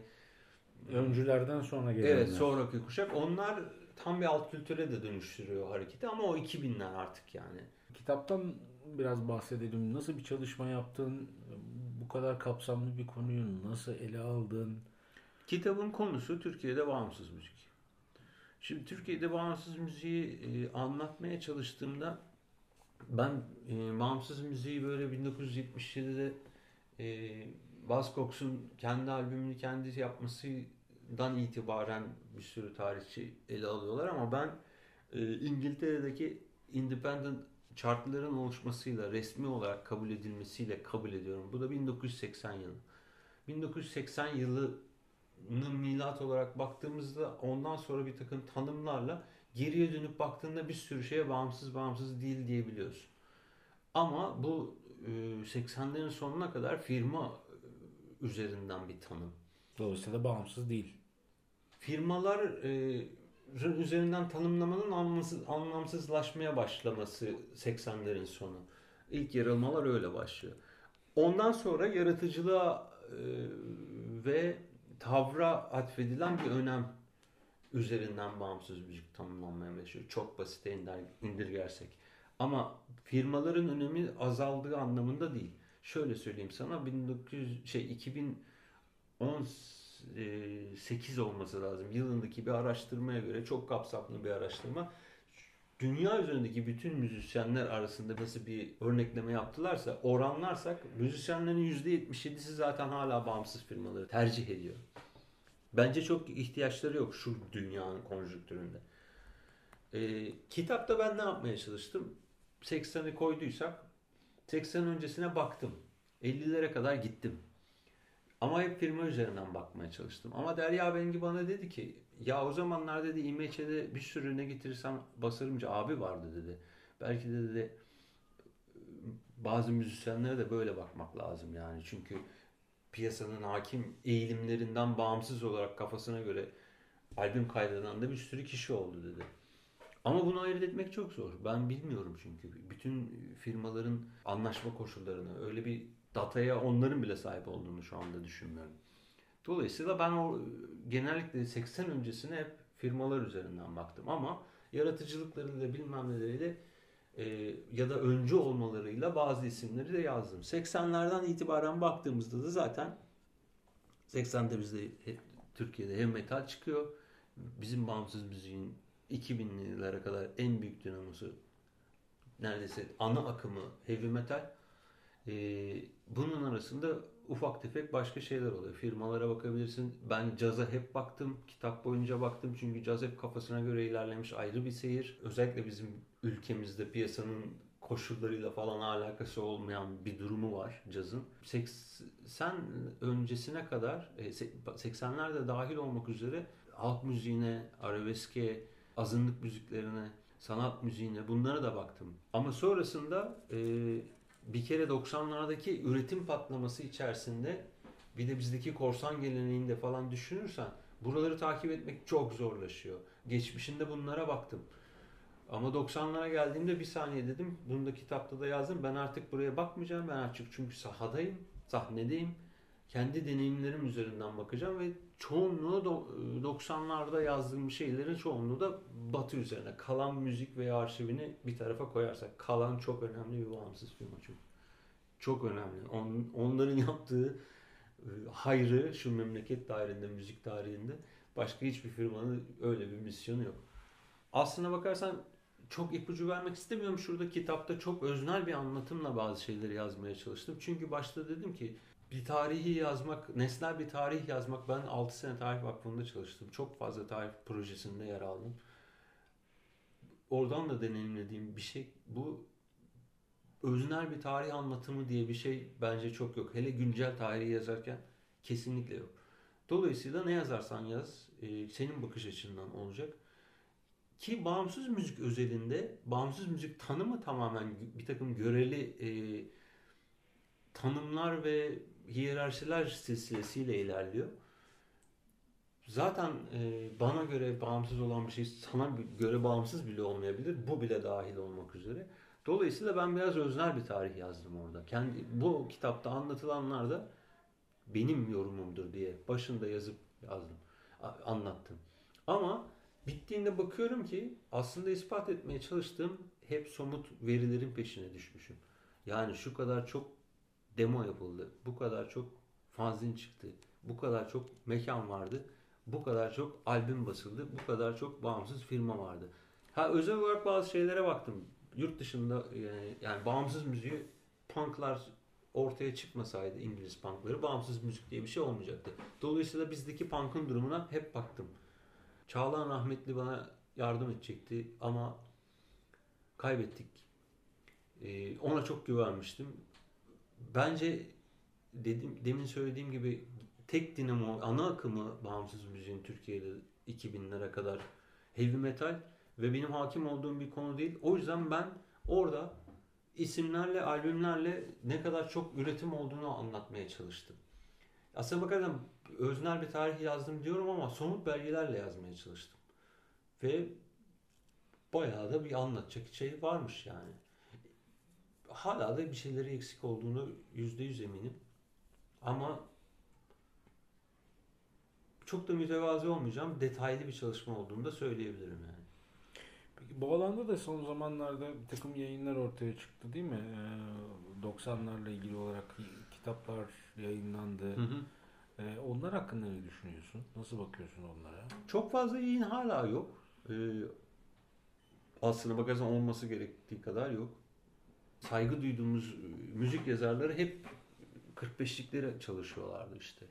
Öncülerden sonra gelenler. evet sonraki kuşak onlar tam bir alt kültüre de dönüştürüyor hareketi ama o 2000'ler artık yani. Kitaptan biraz bahsedelim. Nasıl bir çalışma yaptın? Bu kadar kapsamlı bir konuyu nasıl ele aldın? Kitabın konusu Türkiye'de bağımsız müzik. Şimdi Türkiye'de bağımsız müziği e, anlatmaya çalıştığımda ben e, bağımsız müziği böyle 1977'de e, Buzzcocks'un kendi albümünü kendisi yapmasından itibaren bir sürü tarihçi ele alıyorlar ama ben e, İngiltere'deki independent chartların oluşmasıyla resmi olarak kabul edilmesiyle kabul ediyorum. Bu da 1980 yılı. 1980 yılı milat olarak baktığımızda ondan sonra bir takım tanımlarla geriye dönüp baktığında bir sürü şeye bağımsız bağımsız değil diyebiliyoruz. Ama bu e, 80'lerin sonuna kadar firma e, üzerinden bir tanım. Dolayısıyla da bağımsız değil. Firmalar e, üzerinden tanımlamanın anlamsız, anlamsızlaşmaya başlaması 80'lerin sonu. İlk yarılmalar öyle başlıyor. Ondan sonra yaratıcılığa e, ve tavra atfedilen bir önem üzerinden bağımsız müzik tanımlanmaya başlıyor. Çok basit indirgersek. Ama firmaların önemi azaldığı anlamında değil. Şöyle söyleyeyim sana 1900 şey 2018 olması lazım. Yılındaki bir araştırmaya göre çok kapsamlı bir araştırma. Dünya üzerindeki bütün müzisyenler arasında nasıl bir örnekleme yaptılarsa oranlarsak müzisyenlerin %77'si zaten hala bağımsız firmaları tercih ediyor. Bence çok ihtiyaçları yok şu dünyanın konjonktüründe. Ee, kitapta ben ne yapmaya çalıştım? 80'i koyduysak 80 öncesine baktım. 50'lere kadar gittim. Ama hep firma üzerinden bakmaya çalıştım. Ama Derya Bengi bana dedi ki ya o zamanlar dedi İMÇ'de bir sürü ne getirirsem basarımcı abi vardı dedi. Belki de dedi bazı müzisyenlere de böyle bakmak lazım yani. Çünkü piyasanın hakim eğilimlerinden bağımsız olarak kafasına göre albüm kaydeden de bir sürü kişi oldu dedi. Ama bunu ayırt etmek çok zor. Ben bilmiyorum çünkü. Bütün firmaların anlaşma koşullarını öyle bir dataya onların bile sahip olduğunu şu anda düşünmüyorum. Dolayısıyla ben o genellikle 80 öncesine hep firmalar üzerinden baktım ama yaratıcılıklarıyla bilmem neleriyle e, ya da öncü olmalarıyla bazı isimleri de yazdım. 80'lerden itibaren baktığımızda da zaten 80'de bizde he, Türkiye'de heavy metal çıkıyor. Bizim bağımsız müziğin 2000'lere kadar en büyük dinamosu neredeyse ana akımı heavy metal. Ee, bunun arasında ufak tefek başka şeyler oluyor. Firmalara bakabilirsin. Ben caza hep baktım. Kitap boyunca baktım. Çünkü caz hep kafasına göre ilerlemiş ayrı bir seyir. Özellikle bizim ülkemizde piyasanın koşullarıyla falan alakası olmayan bir durumu var cazın. 80 öncesine kadar 80'lerde e, dahil olmak üzere halk müziğine, arabeske, azınlık müziklerine, sanat müziğine bunlara da baktım. Ama sonrasında e, bir kere 90'lardaki üretim patlaması içerisinde bir de bizdeki korsan geleneğinde falan düşünürsen buraları takip etmek çok zorlaşıyor. Geçmişinde bunlara baktım. Ama 90'lara geldiğimde bir saniye dedim. Bunu da kitapta da yazdım. Ben artık buraya bakmayacağım. Ben artık çünkü sahadayım, sahnedeyim. Kendi deneyimlerim üzerinden bakacağım ve çoğunluğu 90'larda yazdığım şeylerin çoğunluğu da Batı üzerine. Kalan müzik veya arşivini bir tarafa koyarsak. Kalan çok önemli bir bağımsız firma çünkü. Çok önemli. On, onların yaptığı e, hayrı şu memleket tarihinde, müzik tarihinde başka hiçbir firmanın öyle bir misyonu yok. Aslına bakarsan çok ipucu vermek istemiyorum. Şurada kitapta çok öznel bir anlatımla bazı şeyleri yazmaya çalıştım. Çünkü başta dedim ki bir tarihi yazmak, nesnel bir tarih yazmak. Ben 6 sene tarih vakfında çalıştım. Çok fazla tarih projesinde yer aldım. Oradan da deneyimlediğim bir şey bu öznel bir tarih anlatımı diye bir şey bence çok yok. Hele güncel tarihi yazarken kesinlikle yok. Dolayısıyla ne yazarsan yaz e, senin bakış açından olacak. Ki bağımsız müzik özelinde bağımsız müzik tanımı tamamen bir takım göreli e, tanımlar ve hiyerarşiler silsilesiyle ilerliyor. Zaten e, bana göre bağımsız olan bir şey sana göre bağımsız bile olmayabilir. Bu bile dahil olmak üzere. Dolayısıyla ben biraz öznel bir tarih yazdım orada. Kendi bu kitapta anlatılanlar da benim yorumumdur diye başında yazıp yazdım, anlattım. Ama bittiğinde bakıyorum ki aslında ispat etmeye çalıştığım hep somut verilerin peşine düşmüşüm. Yani şu kadar çok demo yapıldı. Bu kadar çok fanzin çıktı. Bu kadar çok mekan vardı. Bu kadar çok albüm basıldı. Bu kadar çok bağımsız firma vardı. Ha özel olarak bazı şeylere baktım. Yurt dışında yani, yani bağımsız müziği punklar ortaya çıkmasaydı İngiliz punkları bağımsız müzik diye bir şey olmayacaktı. Dolayısıyla bizdeki punk'ın durumuna hep baktım. Çağlan rahmetli bana yardım edecekti ama kaybettik. Ee, ona çok güvenmiştim bence dedim demin söylediğim gibi tek dinamo ana akımı bağımsız müziğin Türkiye'de 2000'lere kadar heavy metal ve benim hakim olduğum bir konu değil. O yüzden ben orada isimlerle, albümlerle ne kadar çok üretim olduğunu anlatmaya çalıştım. Aslında bakarsan öznel bir tarih yazdım diyorum ama somut belgelerle yazmaya çalıştım. Ve bayağı da bir anlatacak şey varmış yani hala da bir şeyleri eksik olduğunu yüzde yüz eminim. Ama çok da mütevazi olmayacağım. Detaylı bir çalışma olduğunu da söyleyebilirim yani. Peki bu alanda da son zamanlarda bir takım yayınlar ortaya çıktı değil mi? Ee, 90'larla ilgili olarak kitaplar yayınlandı. Hı hı. Ee, onlar hakkında ne düşünüyorsun? Nasıl bakıyorsun onlara? Çok fazla yayın hala yok. Ee, aslına bakarsan olması gerektiği kadar yok saygı duyduğumuz müzik yazarları hep 45'liklere çalışıyorlardı işte.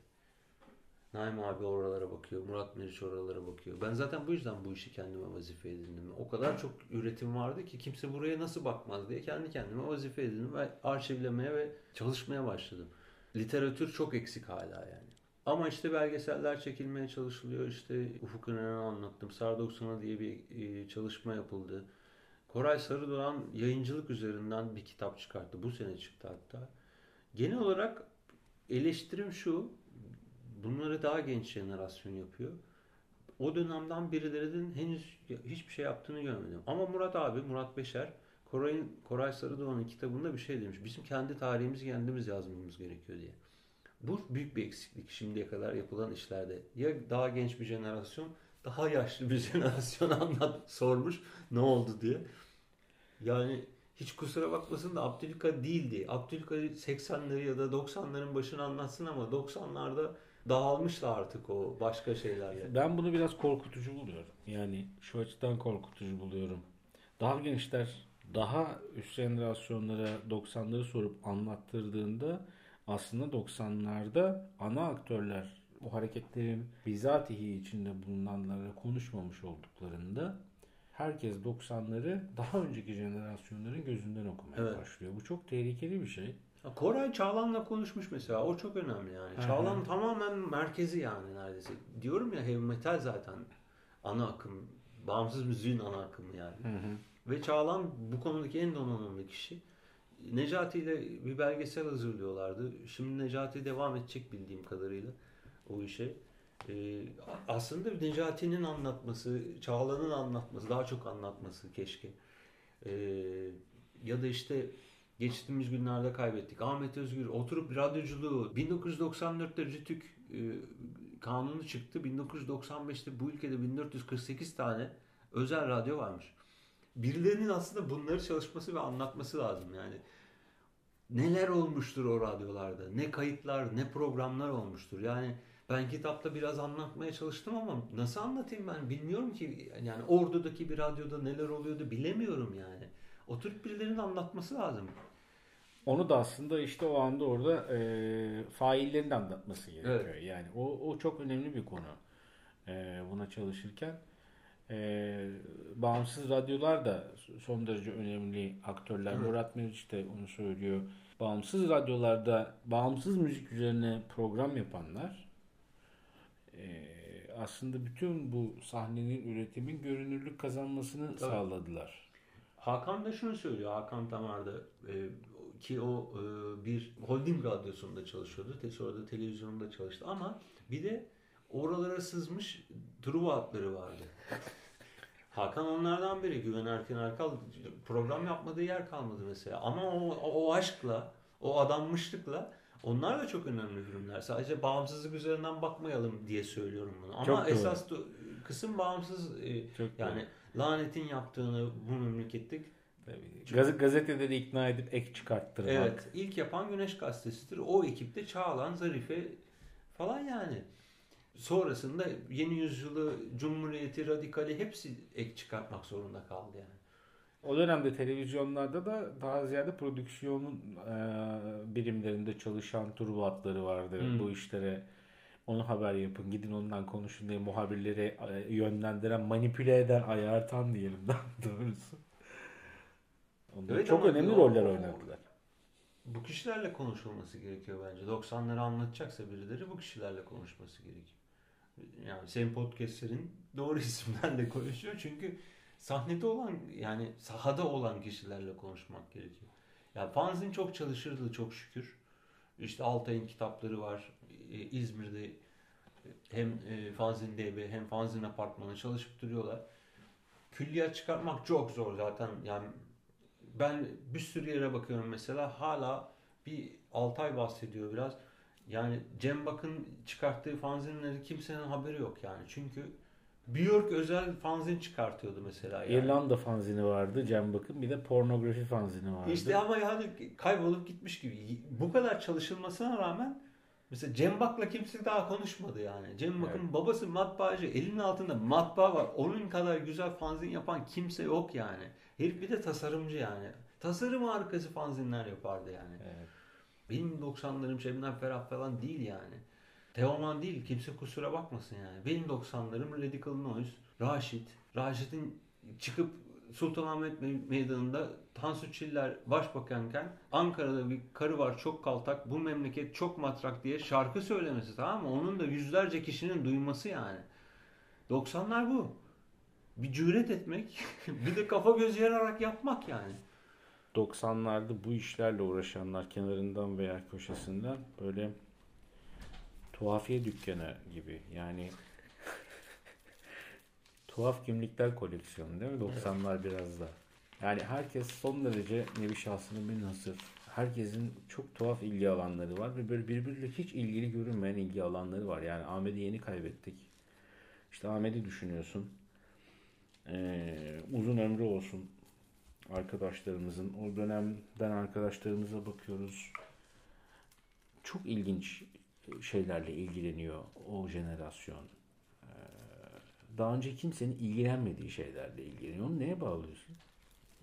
Naim abi oralara bakıyor, Murat Meriç oralara bakıyor. Ben zaten bu yüzden bu işi kendime vazife edindim. O kadar çok üretim vardı ki kimse buraya nasıl bakmaz diye kendi kendime vazife edindim ve arşivlemeye ve çalışmaya başladım. Literatür çok eksik hala yani. Ama işte belgeseller çekilmeye çalışılıyor. İşte Ufuk İnan'ı anlattım. Sar 90'a diye bir e, çalışma yapıldı. Koray Sarıdoğan yayıncılık üzerinden bir kitap çıkarttı. Bu sene çıktı hatta. Genel olarak eleştirim şu. Bunları daha genç jenerasyon yapıyor. O dönemden birilerinin henüz hiçbir şey yaptığını görmedim. Ama Murat abi, Murat Beşer Koray, Koray Sarıdoğan'ın kitabında bir şey demiş. Bizim kendi tarihimizi kendimiz yazmamız gerekiyor diye. Bu büyük bir eksiklik şimdiye kadar yapılan işlerde. Ya daha genç bir jenerasyon, daha yaşlı bir jenerasyon anlat sormuş ne oldu diye. Yani hiç kusura bakmasın da Abdülkadir değildi. Abdülkadir 80'leri ya da 90'ların başını anlatsın ama 90'larda dağılmışlar artık o başka şeylerle. Ben bunu biraz korkutucu buluyorum. Yani şu açıdan korkutucu buluyorum. Daha gençler daha üst jenerasyonlara 90'ları sorup anlattırdığında aslında 90'larda ana aktörler bu hareketlerin bizatihi içinde bulunanlarla konuşmamış olduklarında herkes 90'ları daha önceki jenerasyonların gözünden okumaya Evet. başlıyor. Bu çok tehlikeli bir şey. Koray Çağlan'la konuşmuş mesela. O çok önemli yani. Hı hı. Çağlan tamamen merkezi yani neredeyse. Diyorum ya heavy metal zaten ana akım. Bağımsız müziğin ana akımı yani. Ve Çağlan bu konudaki en donanımlı kişi. Necati ile bir belgesel hazırlıyorlardı. Şimdi Necati devam edecek bildiğim kadarıyla o işe. Ee, aslında Necati'nin anlatması, Çağlan'ın anlatması, daha çok anlatması keşke. Ee, ya da işte geçtiğimiz günlerde kaybettik. Ahmet Özgür oturup radyoculuğu 1994'te Rütük e, kanunu çıktı. 1995'te bu ülkede 1448 tane özel radyo varmış. Birilerinin aslında bunları çalışması ve anlatması lazım yani. Neler olmuştur o radyolarda? Ne kayıtlar, ne programlar olmuştur? Yani ben kitapta biraz anlatmaya çalıştım ama nasıl anlatayım ben bilmiyorum ki. Yani Ordu'daki bir radyoda neler oluyordu bilemiyorum yani. Oturup birilerinin anlatması lazım. Onu da aslında işte o anda orada e, faillerin de anlatması gerekiyor. Evet. Yani o, o çok önemli bir konu e, buna çalışırken. E, bağımsız radyolar da son derece önemli aktörler. Hı. Murat Meriç de onu söylüyor. Bağımsız radyolarda bağımsız müzik üzerine program yapanlar aslında bütün bu sahnenin üretimin görünürlük kazanmasını sağladılar. Hakan da şunu söylüyor. Hakan Tamar'da e, ki o e, bir holding radyosunda çalışıyordu. Te- Sonra da televizyonda çalıştı. Ama bir de oralara sızmış Truva hatları vardı. Hakan onlardan biri. Güven Erken Erkal program yapmadığı yer kalmadı mesela. Ama o, o aşkla, o adanmışlıkla onlar da çok önemli ürünler. Sadece bağımsızlık üzerinden bakmayalım diye söylüyorum bunu. Ama Çok doğru. esas do- kısım bağımsız e, Çok yani lanetin yaptığını bu memlekette Gaz- gazeteleri ikna edip ek çıkarttırmak. evet ilk yapan Güneş Gazetesi'dir. O ekipte Çağlan, Zarife falan yani. Sonrasında Yeni Yüzyılı, Cumhuriyeti, Radikali hepsi ek çıkartmak zorunda kaldı yani. O dönemde televizyonlarda da daha ziyade prodüksiyonun e, birimlerinde çalışan turbo atları vardı. Hmm. Bu işlere onu haber yapın, gidin ondan konuşun diye muhabirleri e, yönlendiren, manipüle eden, ayartan diyelim daha doğrusu. Onlar Evet çok önemli o- roller oynadılar. Bu kişilerle konuşulması gerekiyor bence. 90'ları anlatacaksa birileri bu kişilerle konuşması gerekiyor. Yani senin podcastlerin doğru isimlerle konuşuyor. Çünkü sahnede olan yani sahada olan kişilerle konuşmak gerekiyor. Yani fanzin çok çalışırdı çok şükür. İşte Altay'ın kitapları var. Ee, İzmir'de hem e, fanzin DB hem fanzin apartmanı çalışıp duruyorlar. Külliyat çıkartmak çok zor zaten. Yani ben bir sürü yere bakıyorum mesela hala bir Altay bahsediyor biraz. Yani Cem Bakın çıkarttığı fanzinleri kimsenin haberi yok yani. Çünkü Björk özel fanzin çıkartıyordu mesela yani. İrlanda fanzini vardı, Cem Bakın. Bir de pornografi fanzini vardı. İşte ama yani kaybolup gitmiş gibi. Bu kadar çalışılmasına rağmen mesela Cem Bak'la kimse daha konuşmadı yani. Cem Bak'ın Evet. babası matbaacı. Elinin altında matbaa var. Onun kadar güzel fanzin yapan kimse yok yani. Herif bir de tasarımcı yani. Tasarım harikası fanzinler yapardı yani. Evet. Benim 90'larım Şebnem Ferah falan değil yani. Teoman değil. Kimse kusura bakmasın yani. Benim 90'larım Radical Noise, Raşit. Raşit'in çıkıp Sultanahmet Me- Meydanı'nda Tansu Çiller başbakanken Ankara'da bir karı var çok kaltak bu memleket çok matrak diye şarkı söylemesi tamam mı? Onun da yüzlerce kişinin duyması yani. 90'lar bu. Bir cüret etmek bir de kafa göz yararak yapmak yani. 90'larda bu işlerle uğraşanlar kenarından veya köşesinden böyle tuhafiye dükkanı gibi yani tuhaf kimlikler koleksiyonu değil mi? 90'lar biraz da. Yani herkes son derece nevi şahsının bir nasır. Herkesin çok tuhaf ilgi alanları var ve böyle birbiriyle hiç ilgili görünmeyen ilgi alanları var. Yani Ahmet'i yeni kaybettik. İşte Ahmet'i düşünüyorsun. Ee, uzun ömrü olsun arkadaşlarımızın. O dönemden arkadaşlarımıza bakıyoruz. Çok ilginç şeylerle ilgileniyor o jenerasyon. Ee, daha önce kimsenin ilgilenmediği şeylerle ilgileniyor. Onu neye bağlıyorsun?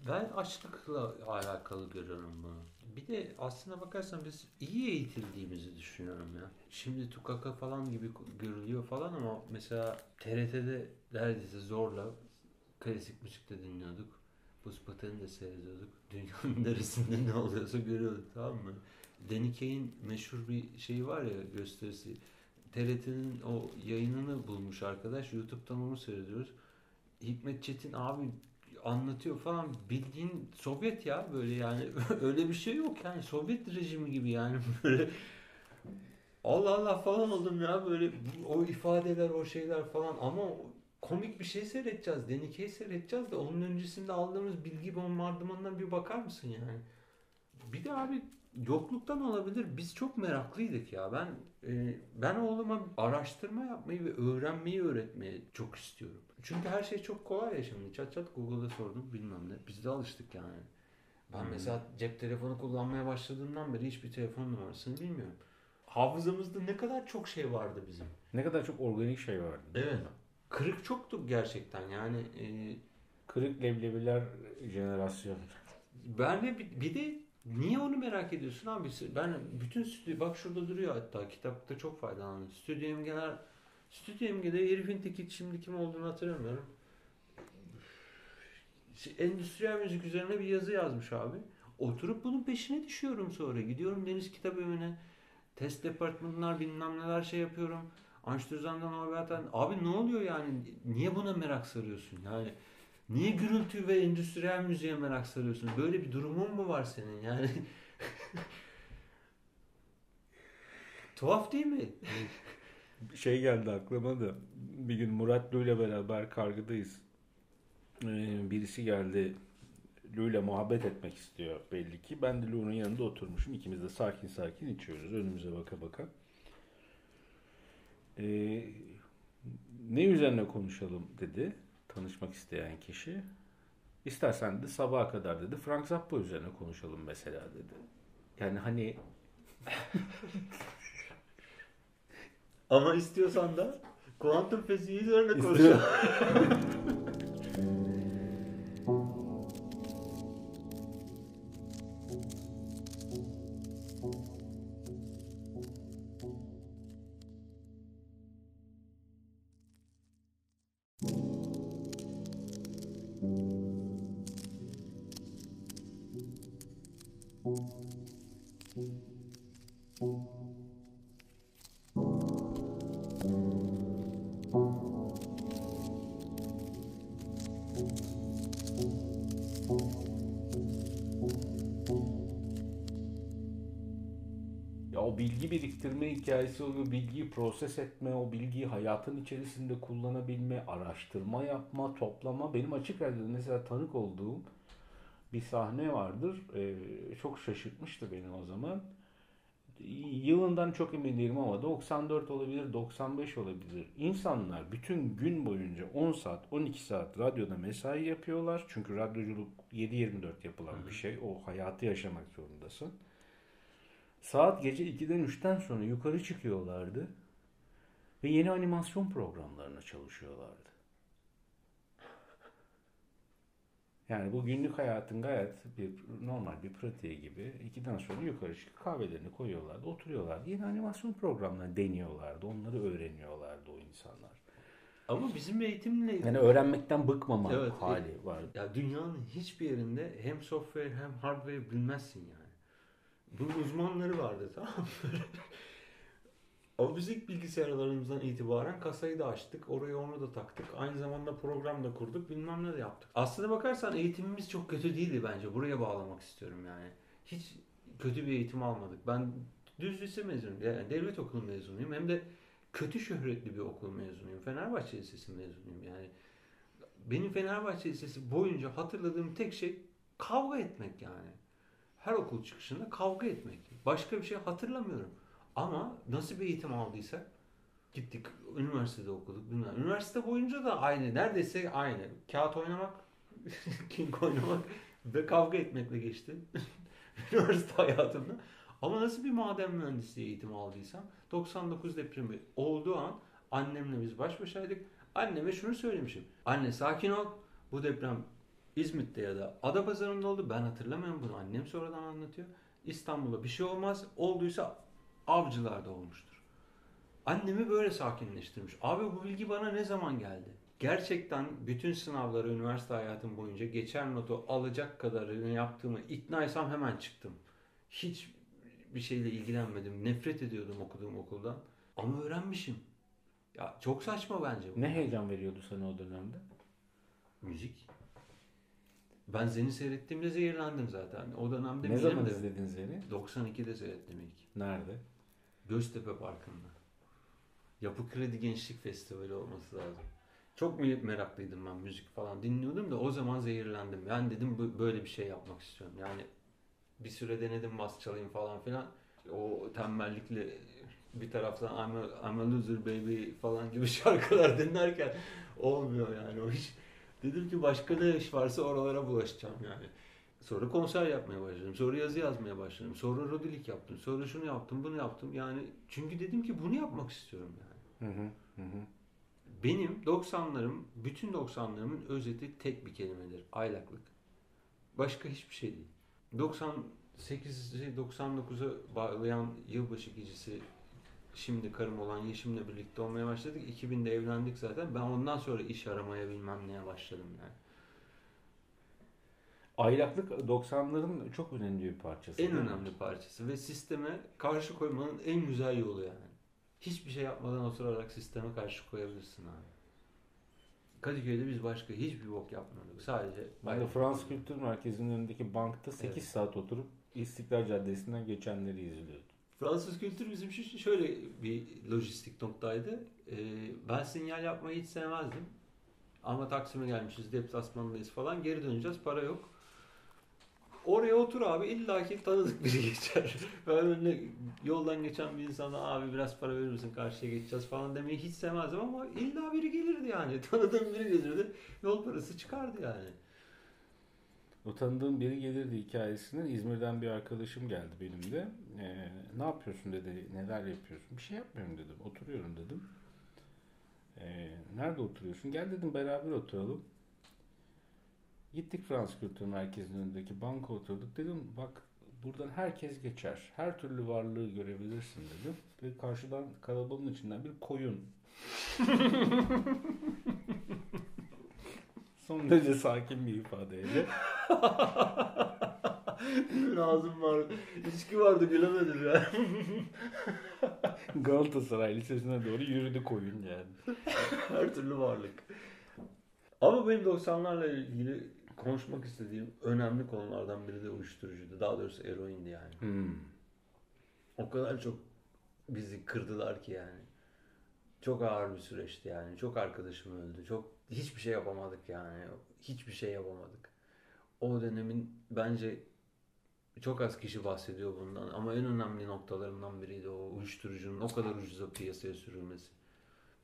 Ben açlıkla alakalı görüyorum bunu. Bir de aslına bakarsan biz iyi eğitildiğimizi düşünüyorum ya. Şimdi tukaka falan gibi görülüyor falan ama mesela TRT'de neredeyse zorla klasik müzikte dinliyorduk. Buz pateni de seyrediyorduk. Dünyanın neresinde ne oluyorsa görüyorduk tamam mı? Denike'in meşhur bir şeyi var ya gösterisi. TRT'nin o yayınını bulmuş arkadaş. YouTube'dan onu seyrediyoruz. Hikmet Çetin abi anlatıyor falan. Bildiğin Sovyet ya böyle yani. Öyle bir şey yok yani. Sovyet rejimi gibi yani böyle. Allah Allah falan oldum ya böyle. O ifadeler o şeyler falan. Ama komik bir şey seyredeceğiz. Denike'yi seyredeceğiz de onun öncesinde aldığımız bilgi bombardımanından bir bakar mısın yani? Bir de abi yokluktan olabilir biz çok meraklıydık ya ben e, ben oğluma araştırma yapmayı ve öğrenmeyi öğretmeyi çok istiyorum çünkü her şey çok kolay ya şimdi. Çat çat Google'da sordum bilmem ne. Biz de alıştık yani. Ben hmm. mesela cep telefonu kullanmaya başladığımdan beri hiçbir telefon numarasını bilmiyorum. Hafızamızda ne kadar çok şey vardı bizim. Ne kadar çok organik şey vardı. Evet. Kırık çoktu gerçekten yani. E, Kırık leblebiler jenerasyon. Ben de bir, bir de niye onu merak ediyorsun abi? Ben bütün stüdyo bak şurada duruyor hatta kitapta çok faydalandım. Stüdyo genel Stüdyo MG'de herifin teki şimdi kim olduğunu hatırlamıyorum. Endüstriyel müzik üzerine bir yazı yazmış abi. Oturup bunun peşine düşüyorum sonra. Gidiyorum Deniz Kitap Evi'ne. Test departmanlar bilmem neler şey yapıyorum. Anştüzan'dan Norbert'ten. Abi ne oluyor yani? Niye buna merak sarıyorsun? Yani niye gürültü ve endüstriyel müziğe merak sarıyorsun? Böyle bir durumun mu var senin? Yani tuhaf değil mi? şey geldi aklıma da bir gün Murat Lu ile beraber kargıdayız. Ee, birisi geldi Lu ile muhabbet etmek istiyor belli ki. Ben de Lu'nun yanında oturmuşum. İkimiz de sakin sakin içiyoruz. Önümüze baka baka. Ee, ne üzerine konuşalım dedi tanışmak isteyen kişi. İstersen de sabaha kadar dedi. Frank Zappa üzerine konuşalım mesela dedi. Yani hani Ama istiyorsan da kuantum fiziği üzerine konuşalım. hikayesi oluyor. Bilgiyi proses etme, o bilgiyi hayatın içerisinde kullanabilme, araştırma yapma, toplama. Benim açık radyoda mesela tanık olduğum bir sahne vardır. Ee, çok şaşırtmıştı beni o zaman. Yılından çok emin değilim ama 94 olabilir, 95 olabilir. İnsanlar bütün gün boyunca 10 saat, 12 saat radyoda mesai yapıyorlar. Çünkü radyoculuk 7-24 yapılan bir şey. O hayatı yaşamak zorundasın. Saat gece 2'den 3'ten sonra yukarı çıkıyorlardı ve yeni animasyon programlarına çalışıyorlardı. Yani bu günlük hayatın gayet bir normal bir pratiği gibi ikiden sonra yukarı çıkıp kahvelerini koyuyorlardı, oturuyorlardı. Yeni animasyon programlarını deniyorlardı, onları öğreniyorlardı o insanlar. Ama bizim eğitimle... Yani öğrenmekten bıkmama evet, hali var. Ya dünyanın hiçbir yerinde hem software hem hardware bilmezsin yani. Bunun uzmanları vardı tamam mı? o müzik bilgisayarlarımızdan itibaren kasayı da açtık. Oraya onu da taktık. Aynı zamanda program da kurduk. Bilmem ne de yaptık. Aslına bakarsan eğitimimiz çok kötü değildi bence. Buraya bağlamak istiyorum yani. Hiç kötü bir eğitim almadık. Ben düz lise mezunuyum. Yani devlet okulu mezunuyum. Hem de kötü şöhretli bir okul mezunuyum. Fenerbahçe Lisesi mezunuyum. Yani benim Fenerbahçe Lisesi boyunca hatırladığım tek şey kavga etmek yani. Her okul çıkışında kavga etmek. Başka bir şey hatırlamıyorum. Ama nasıl bir eğitim aldıysak gittik üniversitede okuduk. Bilmem. Üniversite boyunca da aynı. Neredeyse aynı. Kağıt oynamak, king oynamak ve kavga etmekle geçti. üniversite hayatımda. Ama nasıl bir maden mühendisliği eğitimi aldıysam 99 depremi olduğu an annemle biz baş başaydık. Anneme şunu söylemişim. Anne sakin ol. Bu deprem İzmit'te ya da Adapazarı'nda oldu. Ben hatırlamıyorum bunu. Annem sonradan anlatıyor. İstanbul'da bir şey olmaz. Olduysa avcılarda olmuştur. Annemi böyle sakinleştirmiş. Abi bu bilgi bana ne zaman geldi? Gerçekten bütün sınavları üniversite hayatım boyunca geçer notu alacak kadarını yaptığımı iknaysam hemen çıktım. Hiç bir şeyle ilgilenmedim. Nefret ediyordum okuduğum okuldan. Ama öğrenmişim. Ya çok saçma bence bu. Ne heyecan veriyordu sana o dönemde? Müzik. Ben Zen'i seyrettiğimde zehirlendim zaten. O dönemde Ne benim zaman de izledin Zen'i? 92'de seyrettim ilk. Nerede? Göztepe Parkı'nda. Yapı Kredi Gençlik Festivali olması lazım. Çok mu- meraklıydım ben müzik falan dinliyordum da o zaman zehirlendim. Yani dedim bu- böyle bir şey yapmak istiyorum. Yani bir süre denedim bas çalayım falan filan. O tembellikle bir taraftan I'm a, I'm a loser baby falan gibi şarkılar dinlerken olmuyor yani o iş. Dedim ki başka ne iş varsa oralara bulaşacağım yani. Sonra konser yapmaya başladım. Sonra yazı yazmaya başladım. Sonra rodilik yaptım. Sonra şunu yaptım, bunu yaptım. Yani çünkü dedim ki bunu yapmak istiyorum yani. Hı hı. Hı. Benim 90'larım, bütün 90'larımın özeti tek bir kelimedir. Aylaklık. Başka hiçbir şey değil. 98'i 99'a bağlayan yılbaşı gecesi şimdi karım olan Yeşim'le birlikte olmaya başladık. 2000'de evlendik zaten. Ben ondan sonra iş aramaya bilmem neye başladım yani. Aylaklık 90'ların çok önemli bir parçası. En önemli parçası ve sisteme karşı koymanın en güzel yolu yani. Hiçbir şey yapmadan oturarak sisteme karşı koyabilirsin abi. Kadıköy'de biz başka hiçbir bok yapmadık. Sadece Ben de Fransız Kültür Merkezi'nin önündeki bankta 8 Evet. saat oturup İstiklal Caddesi'nden geçenleri izliyordum. Fransız kültür bizim için şöyle bir lojistik noktaydı. Ee, ben sinyal yapmayı hiç sevmezdim. Ama Taksim'e gelmişiz, deplasmandayız falan. Geri döneceğiz, para yok. Oraya otur abi illaki tanıdık biri geçer. Ben önüne yoldan geçen bir insana abi biraz para verir misin karşıya geçeceğiz falan demeyi hiç sevmezdim ama illa biri gelirdi yani. Tanıdığım biri gelirdi. Yol parası çıkardı yani. O tanıdığım biri gelirdi hikayesinden İzmir'den bir arkadaşım geldi benim de. Ee, ne yapıyorsun dedi, neler yapıyorsun? Bir şey yapmıyorum dedim, oturuyorum dedim. Ee, nerede oturuyorsun? Gel dedim beraber oturalım. Gittik Fransız Kültür Merkezi'nin önündeki banka oturduk. Dedim bak buradan herkes geçer. Her türlü varlığı görebilirsin dedim. Ve karşıdan kalabalığın içinden bir koyun. Son derece sakin bir ifadeyle. Benim ağzım var. İçki vardı gülemedim ya. Galatasaray Lisesi'ne doğru yürüdü koyun yani. Her türlü varlık. Ama benim 90'larla ilgili konuşmak istediğim önemli konulardan biri de uyuşturucuydu. Daha doğrusu eroindi yani. Hmm. O kadar çok bizi kırdılar ki yani. Çok ağır bir süreçti yani. Çok arkadaşım öldü. Çok hiçbir şey yapamadık yani. Hiçbir şey yapamadık. O dönemin bence çok az kişi bahsediyor bundan ama en önemli noktalarından biriydi o uyuşturucunun o kadar ucuza piyasaya sürülmesi.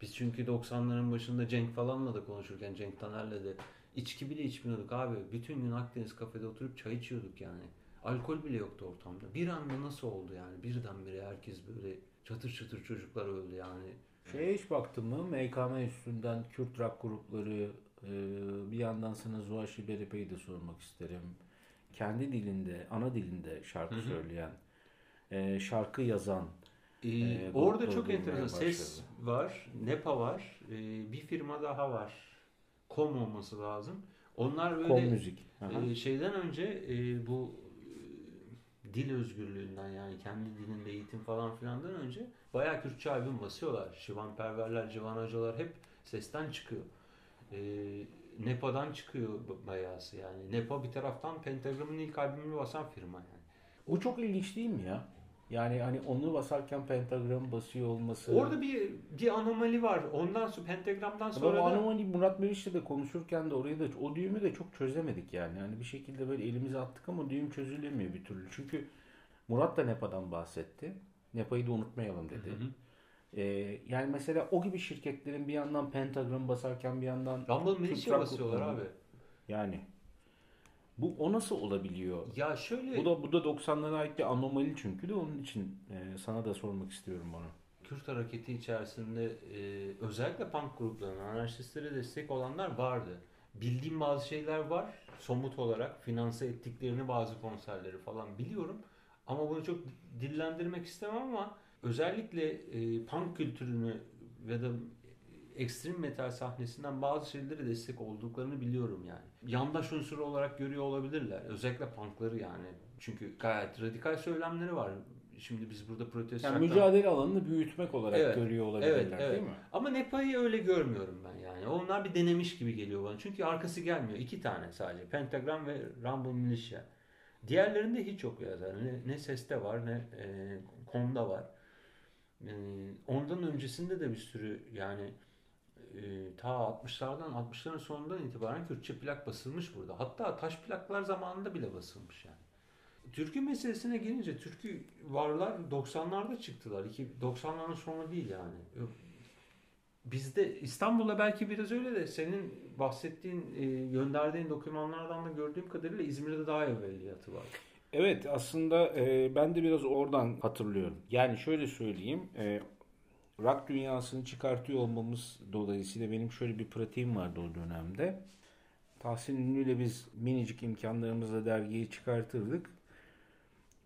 Biz çünkü 90'ların başında Cenk falanla da konuşurken Cenk Taner'le de içki bile içmiyorduk abi. Bütün gün Akdeniz kafede oturup çay içiyorduk yani. Alkol bile yoktu ortamda. Bir anda nasıl oldu yani? Birdenbire herkes böyle çatır çatır çocuklar öldü yani. Şeye hiç baktın mı? MKM üstünden Kürt rock grupları bir yandan sana Zuhaşi Beripe'yi de sormak isterim. Kendi dilinde, ana dilinde şarkı Hı hı. söyleyen, e, şarkı yazan. Ee, Ee, orada çok enteresan. Ses var, Nepa var, ee, bir firma daha var. Kom olması lazım. Onlar böyle Kom müzik. Ee, şeyden önce e, bu e, dil özgürlüğünden yani kendi dilinde eğitim falan filandan önce bayağı Kürtçe albüm basıyorlar. Şivan Perverler, Civan Hocalar hep sesten çıkıyor. Ee, Nepa'dan çıkıyor b- bayağısı yani. Nepa bir taraftan Pentagram'ın ilk albümünü basan firma yani. O çok ilginç değil mi ya? Yani hani onu basarken pentagram basıyor olması. Orada bir bir anomali var. Ondan sonra pentagramdan Ama sonra o da anomali Murat Meriç'le de konuşurken de orayı da o düğümü de çok çözemedik yani. Yani bir şekilde böyle elimize attık ama düğüm çözülemiyor bir türlü. Çünkü Murat da NEPA'dan bahsetti. NEPA'yı da unutmayalım dedi. Hı hı. Ee, yani mesela o gibi şirketlerin bir yandan pentagram basarken bir yandan Rumble Militia Türk rock basıyorlar abi. yani bu o nasıl olabiliyor? Ya şöyle Bu da bu da 90'lara ait bir anomali çünkü de onun için e, sana da sormak istiyorum onu. Kürt hareketi içerisinde e, özellikle punk gruplarına, anarşistlere destek olanlar vardı. Bildiğim bazı şeyler var. Somut olarak finanse ettiklerini bazı konserleri falan biliyorum. Ama bunu çok dillendirmek istemem ama özellikle e, punk kültürünü ve da ekstrem metal sahnesinden bazı şeylere destek olduklarını biliyorum yani. Yandaş unsuru olarak görüyor olabilirler. Özellikle punkları yani. Çünkü gayet radikal söylemleri var. Şimdi biz burada protest Yani mücadele alanını büyütmek olarak Evet, görüyor olabilirler evet, evet. değil mi? Ama Nepa'yı öyle görmüyorum ben yani. Onlar bir denemiş gibi geliyor bana. Çünkü arkası gelmiyor. İki tane sadece. Pentagram ve Rumble Militia. Diğerlerinde hiç yok ya zaten. Ne, ne seste var ne e, konda var. E, ondan öncesinde de bir sürü yani e, ta 60'lardan 60'ların sonundan itibaren Kürtçe plak basılmış burada. Hatta taş plaklar zamanında bile basılmış yani. Türkü meselesine gelince türkü varlar 90'larda çıktılar. İki- 90'ların sonu değil yani. Bizde İstanbul'da belki biraz öyle de senin bahsettiğin, e, gönderdiğin dokümanlardan da gördüğüm kadarıyla İzmir'de daha evveliyatı var. Evet aslında e, ben de biraz oradan hatırlıyorum. Yani şöyle söyleyeyim. E, rock dünyasını çıkartıyor olmamız dolayısıyla benim şöyle bir pratiğim vardı o dönemde. Tahsin Ünlü'yle biz minicik imkanlarımızla dergiyi çıkartırdık.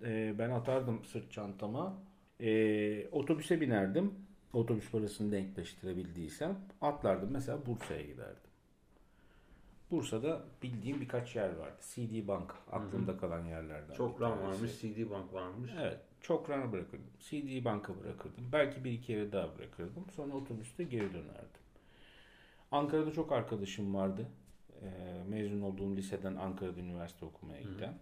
E, ben atardım sırt çantama. E, otobüse binerdim. Otobüs parasını denkleştirebildiysem atlardım. Mesela Bursa'ya giderdim. Bursa'da bildiğim birkaç yer vardı. CD Bank aklımda kalan yerlerden. Çok tanesi. varmış, CD Bank varmış. Evet. Çok rana bırakırdım. CD banka bırakırdım. Belki bir iki yere daha bırakırdım. Sonra otobüste geri dönerdim. Ankara'da çok arkadaşım vardı. Ee, mezun olduğum liseden Ankara'da üniversite okumaya giden.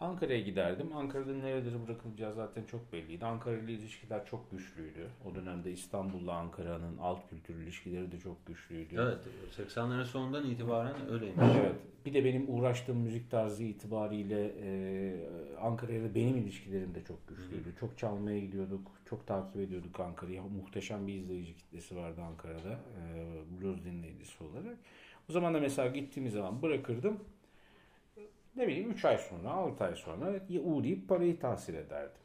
Ankara'ya giderdim. Ankara'da nerelere bırakılacağı zaten çok belliydi. Ankara ile ilişkiler çok güçlüydü. O dönemde İstanbul'la Ankara'nın alt kültür ilişkileri de çok güçlüydü. Evet, 80'lerin sonundan itibaren öyleymiş. Evet. Bir de benim uğraştığım müzik tarzı itibariyle e, Ankara'ya da benim ilişkilerim de çok güçlüydü. Çok çalmaya gidiyorduk, çok takip ediyorduk Ankara'yı. Muhteşem bir izleyici kitlesi vardı Ankara'da e, blues dinleyicisi olarak. O zaman da mesela gittiğimiz zaman bırakırdım. Ne bileyim 3 ay sonra, 6 ay sonra uğrayıp parayı tahsil ederdim.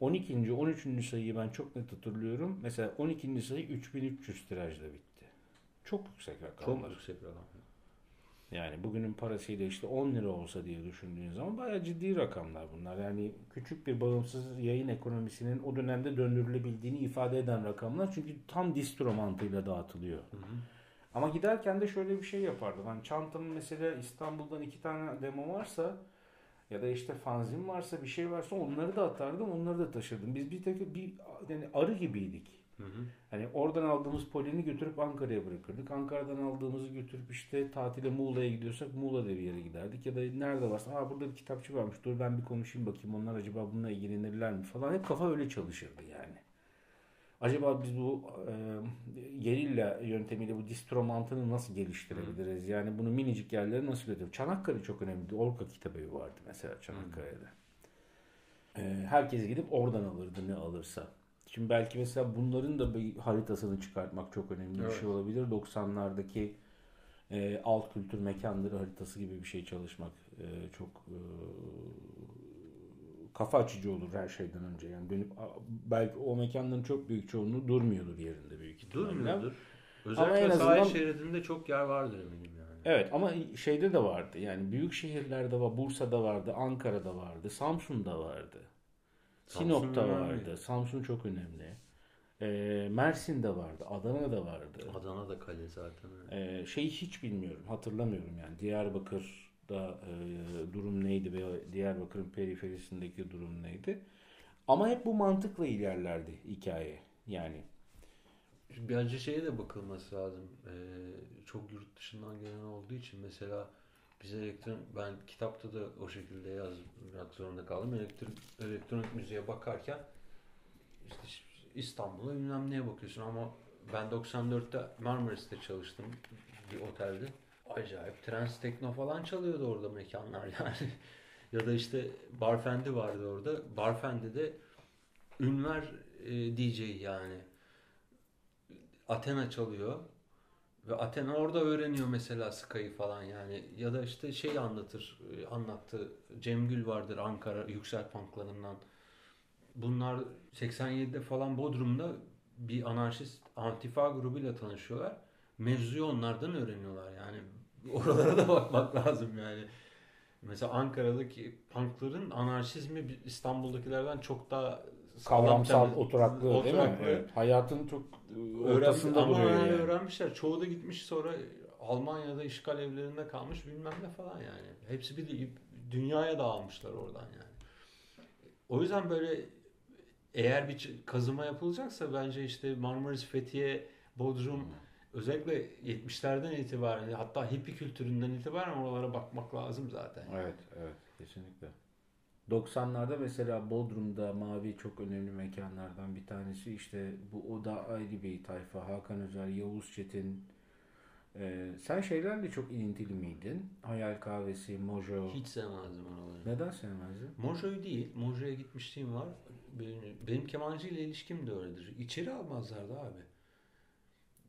12. 13. sayıyı ben çok net hatırlıyorum. Mesela 12. sayı 3300 tirajla bitti. Çok yüksek rakamlar. Çok yüksek rakam. Yani bugünün parasıyla işte 10 lira olsa diye düşündüğün zaman bayağı ciddi rakamlar bunlar. Yani küçük bir bağımsız yayın ekonomisinin o dönemde döndürülebildiğini ifade eden rakamlar. Çünkü tam distro mantığıyla dağıtılıyor. Ama giderken de şöyle bir şey yapardım. Hani çantamın mesela İstanbul'dan iki tane demo varsa ya da işte fanzin varsa bir şey varsa onları da atardım onları da taşırdım. Biz bir tek bir yani arı gibiydik. Hı hı. Hani oradan aldığımız polini götürüp Ankara'ya bırakırdık. Ankara'dan aldığımızı götürüp işte tatile Muğla'ya gidiyorsak Muğla'da bir yere giderdik. Ya da nerede varsa Aa, burada bir kitapçı varmış dur ben bir konuşayım bakayım onlar acaba bununla ilgilenirler mi falan. Hep kafa öyle çalışırdı yani. Acaba biz bu e, gerilla yöntemiyle bu distro mantığını nasıl geliştirebiliriz? Yani bunu minicik yerlere nasıl götürebiliriz? Çanakkale çok önemliydi. Orka Kitabevi vardı mesela Çanakkale'de. E, herkes gidip oradan alırdı ne alırsa. Şimdi belki mesela bunların da bir haritasını çıkartmak çok önemli bir Evet. şey olabilir. 90'lardaki e, alt kültür mekanları haritası gibi bir şey çalışmak e, çok e, kafa açıcı olur her şeyden önce. Yani dönüp belki o mekanların çok büyük çoğunluğu durmuyordur yerinde büyük ihtimalle. Durmuyordur. Ama Özellikle en sahil azından- şeridinde çok yer vardır eminim yani. Evet ama şeyde de vardı. Yani büyük şehirlerde var. Bursa'da vardı, Ankara'da vardı, Samsun'da vardı. Samsun Sinop'ta önemli. vardı. Samsun çok önemli. Ee, Mersin'de vardı, Adana'da vardı. Adana da kale zaten. Ee, şeyi hiç bilmiyorum, hatırlamıyorum yani. Diyarbakır'da e, durum neydi veya Diyarbakır'ın periferisindeki durum neydi? Ama hep bu mantıkla ilerlerdi hikaye. Yani Bence şeye de bakılması lazım. Ee, çok yurt dışından gelen olduğu için mesela Biz elektron ben kitapta da o şekilde yazmak zorunda kaldım. Elektron, elektronik müziğe bakarken işte İstanbul'a bilmem neye bakıyorsun ama ben 94'te Marmaris'te çalıştım bir otelde. Acayip trans tekno falan çalıyordu orada mekanlar yani. ya da işte Barfendi vardı orada. Barfendi de Ünver e, DJ yani. Athena çalıyor. Ve Athena orada öğreniyor mesela Sky'ı falan yani. Ya da işte şey anlatır, e, anlattı. Cem Gül vardır Ankara Yüksel Punklarından. Bunlar 87'de falan Bodrum'da bir anarşist antifa grubuyla tanışıyorlar. Mevzuyu onlardan öğreniyorlar yani. Oralara da bakmak lazım yani. Mesela Ankara'daki punkların anarşizmi İstanbul'dakilerden çok daha kavramsal oturaklı, oturaklı değil mi? Evet. Hayatın çok e, ortasında Öğren, duruyor yani. öğrenmişler. Çoğu da gitmiş sonra Almanya'da işgal evlerinde kalmış bilmem ne falan yani. Hepsi bir dünyaya dağılmışlar oradan yani. O yüzden böyle eğer bir kazıma yapılacaksa bence işte Marmaris, Fethiye, Bodrum hmm. Özellikle 70'lerden itibaren hatta hippie kültüründen itibaren oralara bakmak lazım zaten. Evet, evet kesinlikle. 90'larda mesela Bodrum'da Mavi çok önemli mekanlardan bir tanesi. İşte bu o da ayrı bir tayfa. Hakan Özer, Yavuz Çetin. Ee, sen şeylerle çok ilintili miydin? Hayal Kahvesi, Mojo. Hiç sevmezdim oraları. Neden sevmezdin? Mojo'yu değil. Mojo'ya gitmişliğim var. Benim, benim kemancı ile ilişkim de öyledir. İçeri almazlardı abi.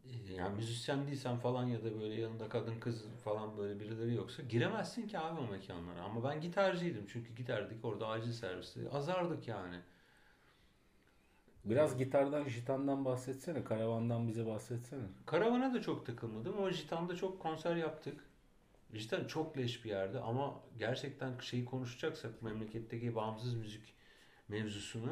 Ee, yani müzisyen değilsen falan ya da böyle yanında kadın kız falan böyle birileri yoksa giremezsin ki abi o mekanlara. Ama ben gitarcıydım çünkü gitardık orada acil servisti. Azardık yani. Biraz gitardan, jitandan bahsetsene. Karavandan bize bahsetsene. Karavana da çok takılmadım ama jitanda çok konser yaptık. Jitan çok leş bir yerde ama gerçekten şeyi konuşacaksak memleketteki bağımsız müzik mevzusunu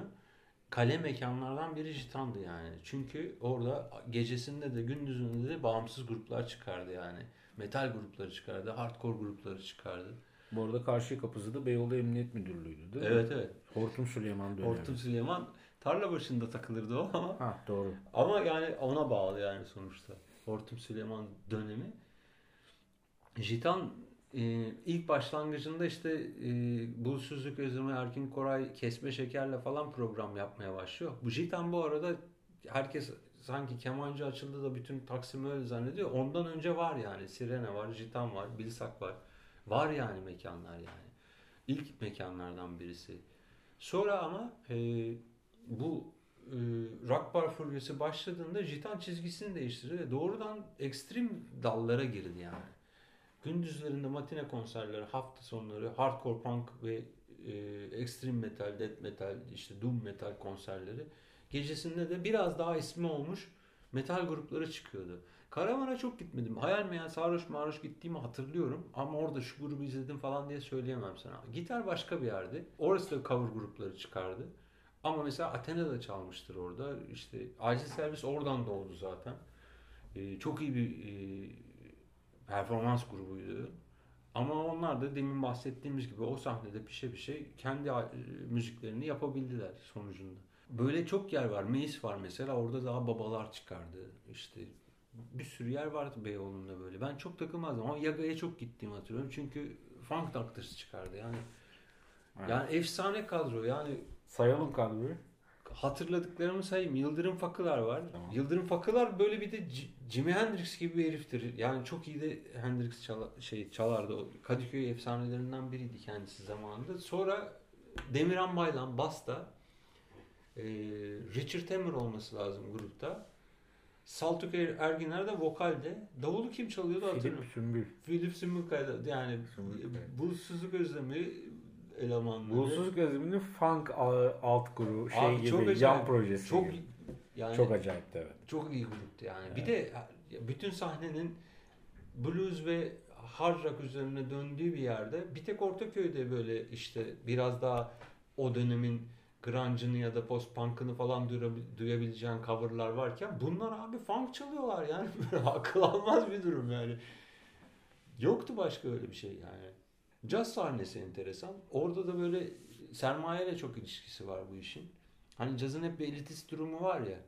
kale mekanlardan biri Jitan'dı yani. Çünkü orada gecesinde de gündüzünde de bağımsız gruplar çıkardı yani. Metal grupları çıkardı, hardcore grupları çıkardı. Bu arada karşı kapısı da Beyoğlu Emniyet Müdürlüğü'ydü değil mi? Evet evet. Hortum Süleyman dönemi. Hortum Süleyman tarla başında takılırdı o ama. Ha doğru. Ama yani ona bağlı yani sonuçta. Hortum Süleyman dönemi. Jitan e, ilk başlangıcında işte e, Bulsuzluk Özümü Erkin Koray kesme şekerle falan program yapmaya başlıyor. Bu Jitan bu arada herkes sanki kemancı açıldı da bütün Taksim öyle zannediyor. Ondan önce var yani. Sirene var, Jitan var, Bilsak var. Var yani mekanlar yani. İlk mekanlardan birisi. Sonra ama e, bu e, rock bar furyası başladığında Jitan çizgisini değiştirdi ve doğrudan ekstrem dallara girdi yani. Gündüzlerinde matine konserleri, hafta sonları hardcore punk ve e, extreme metal, death metal, işte doom metal konserleri. Gecesinde de biraz daha ismi olmuş metal grupları çıkıyordu. Karavana çok gitmedim. Hayal meyal sarhoş marhoş gittiğimi hatırlıyorum. Ama orada şu grubu izledim falan diye söyleyemem sana. Gitar başka bir yerde. Orası da cover grupları çıkardı. Ama mesela Athena'da çalmıştır orada. İşte acil servis oradan doğdu zaten. Ee, çok iyi bir e, performans grubuydu. Ama onlar da demin bahsettiğimiz gibi o sahnede pişe pişe kendi e, müziklerini yapabildiler sonucunda. Böyle çok yer var. Meis var mesela. Orada daha babalar çıkardı. İşte bir sürü yer vardı Beyoğlu'nda böyle. Ben çok takılmazdım ama Yaga'ya çok gittiğimi hatırlıyorum. Çünkü Funk Doctors çıkardı. Yani evet. yani efsane kadro. Yani sayalım kadroyu hatırladıklarımı sayayım. Yıldırım Fakılar var. Tamam. Yıldırım Fakılar böyle bir de Jimi Hendrix gibi bir heriftir. Yani çok iyi de Hendrix çala, şey çalardı. O Kadıköy efsanelerinden biriydi kendisi zamanında. Sonra Demirhan Baylan Basta e, Richard Hammer olması lazım grupta. Saltuk er, Erginer de vokalde. Davulu kim çalıyordu hatırlamıyorum. Philip Sümbül. Philip Sümbül yani Bulsuzluk Özlemi elemanları. Bulsuzluk Özlemi'nin funk alt grubu şey Abi, gibi çok acayip, yan projesi çok, gibi. Yani, çok acayipti evet. Çok iyi gruptu yani. Evet. Bir de bütün sahnenin blues ve hard rock üzerine döndüğü bir yerde bir tek Ortaköy'de böyle işte biraz daha o dönemin grunge'ını ya da post punk'ını falan duyabileceğin coverlar varken bunlar abi funk çalıyorlar yani akıl almaz bir durum yani. Yoktu başka öyle bir şey yani. Caz sahnesi enteresan. Orada da böyle sermayeyle çok ilişkisi var bu işin. Hani cazın hep bir elitist durumu var ya.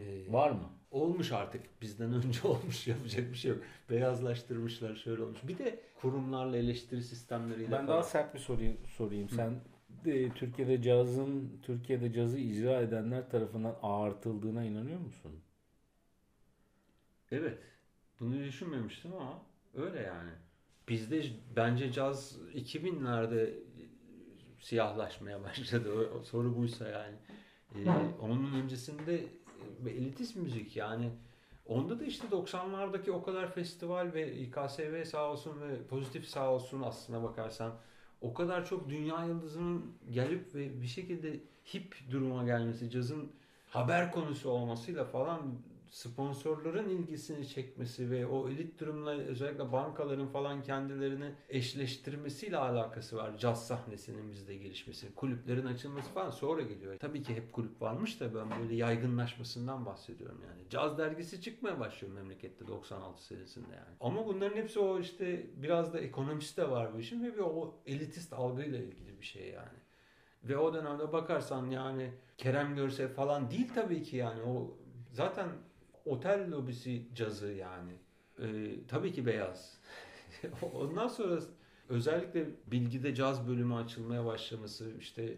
Ee, Var mı? Olmuş artık. Bizden önce olmuş. Yapacak bir şey yok. Beyazlaştırmışlar şöyle olmuş. Bir de kurumlarla eleştiri sistemleriyle Ben daha sert bir soruyu sorayım. Sen e, Türkiye'de cazın Türkiye'de cazı icra edenler tarafından ağırtıldığına inanıyor musun? Evet. Bunu düşünmemiştim ama öyle yani. Bizde bence caz 2000'lerde siyahlaşmaya başladı. O, o soru buysa yani. Ee, onun öncesinde e, elitist müzik yani onda da işte 90'lardaki o kadar festival ve İKSV sağ olsun ve pozitif sağ olsun aslına bakarsan o kadar çok dünya yıldızının gelip ve bir şekilde hip duruma gelmesi, cazın haber konusu olmasıyla falan sponsorların ilgisini çekmesi ve o elit durumla özellikle bankaların falan kendilerini eşleştirmesiyle alakası var. Caz sahnesinin bizde gelişmesi, kulüplerin açılması falan sonra geliyor. Tabii ki hep kulüp varmış da ben böyle yaygınlaşmasından bahsediyorum yani. Caz dergisi çıkmaya başlıyor memlekette 96 senesinde yani. Ama bunların hepsi o işte biraz da ekonomist de var bu işin ve bir o elitist algıyla ilgili bir şey yani. Ve o dönemde bakarsan yani Kerem Görsel falan değil tabii ki yani o zaten otel lobisi cazı yani. Ee, tabii ki beyaz. Ondan sonra özellikle bilgide caz bölümü açılmaya başlaması işte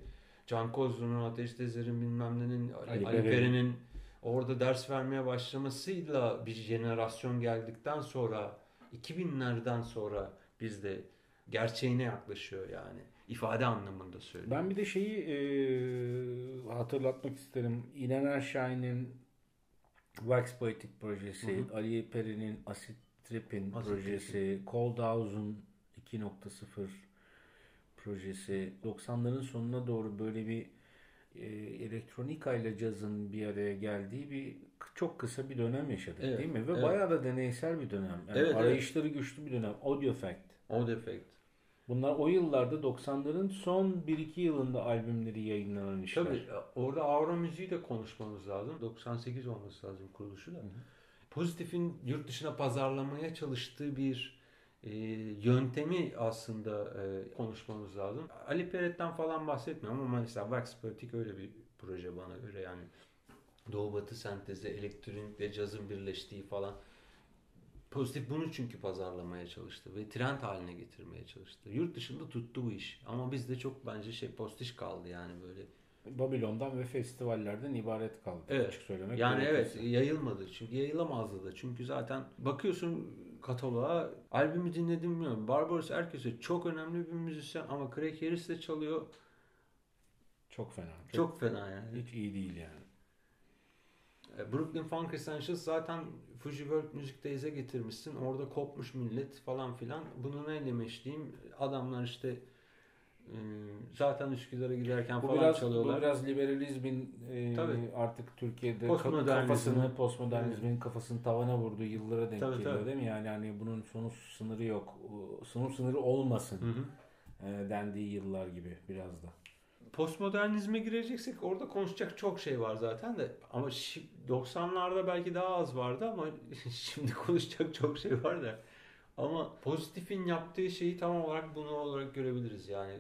Can Kozlu'nun, Ateş Tezer'in bilmem nenin, Ali, Peri'nin. Orada ders vermeye başlamasıyla bir jenerasyon geldikten sonra 2000'lerden sonra bizde gerçeğine yaklaşıyor yani. ifade anlamında söylüyorum. Ben bir de şeyi e, hatırlatmak isterim. İlhan Şahin'in Wax Poetic projesi, Hı Ali Peri'nin Acid Trip'in Acid projesi, Cold House'un 2.0 projesi 90'ların sonuna doğru böyle bir e, elektronika ile cazın bir araya geldiği bir çok kısa bir dönem yaşadık Evet, değil mi? Ve evet. bayağı da deneysel bir dönem. Yani Evet, evet. arayışları güçlü bir dönem. Audio Fact. O defekt. Bunlar o yıllarda 90'ların son 1-2 yılında albümleri yayınlanan işler. Tabii orada Avro müziği de konuşmamız lazım. 98 olması lazım kuruluşu da. Pozitif'in yurt dışına pazarlamaya çalıştığı bir e, yöntemi aslında e, konuşmamız lazım. Ali Peret'ten falan bahsetmiyorum ama mesela Wax Poetic öyle bir proje bana göre yani. Doğu Batı sentezi, elektronikle cazın birleştiği falan. Pozitif bunu çünkü pazarlamaya çalıştı ve trend haline getirmeye çalıştı. Yurt dışında tuttu bu iş. Ama bizde çok bence şey postiş kaldı yani böyle. Babilon'dan ve festivallerden ibaret kaldı. Evet. Açık söylemek Yani evet yayılmadı. Çünkü yayılamazdı da. Çünkü zaten bakıyorsun kataloğa albümü dinledim bilmiyorum. Barbaros Erköse çok önemli bir müzisyen ama Craig Harris de çalıyor. Çok fena. Çok, Çok fena yani. hiç iyi değil yani. E, Brooklyn Funk Essentials zaten Fuji World Müzik'te eze getirmişsin. Orada kopmuş millet falan filan. Bunu ne demiştiğim adamlar işte e, zaten Üsküdar'a giderken Bu falan biraz, çalıyorlar. bu biraz liberalizmin e, Tabii. artık Türkiye'de kafasını, postmodernizmin kafasını tavana vurduğu yıllara denk Tabii, geliyor tabii. değil mi? Yani hani bunun sonu sınırı yok. Sonu sınırı olmasın Hı hı. e, dendiği yıllar gibi biraz da. Postmodernizme gireceksek orada konuşacak çok şey var zaten de. Ama şi- 90'larda belki daha az vardı ama şimdi konuşacak çok şey var da. Ama pozitifin yaptığı şeyi tam olarak bunu olarak görebiliriz. Yani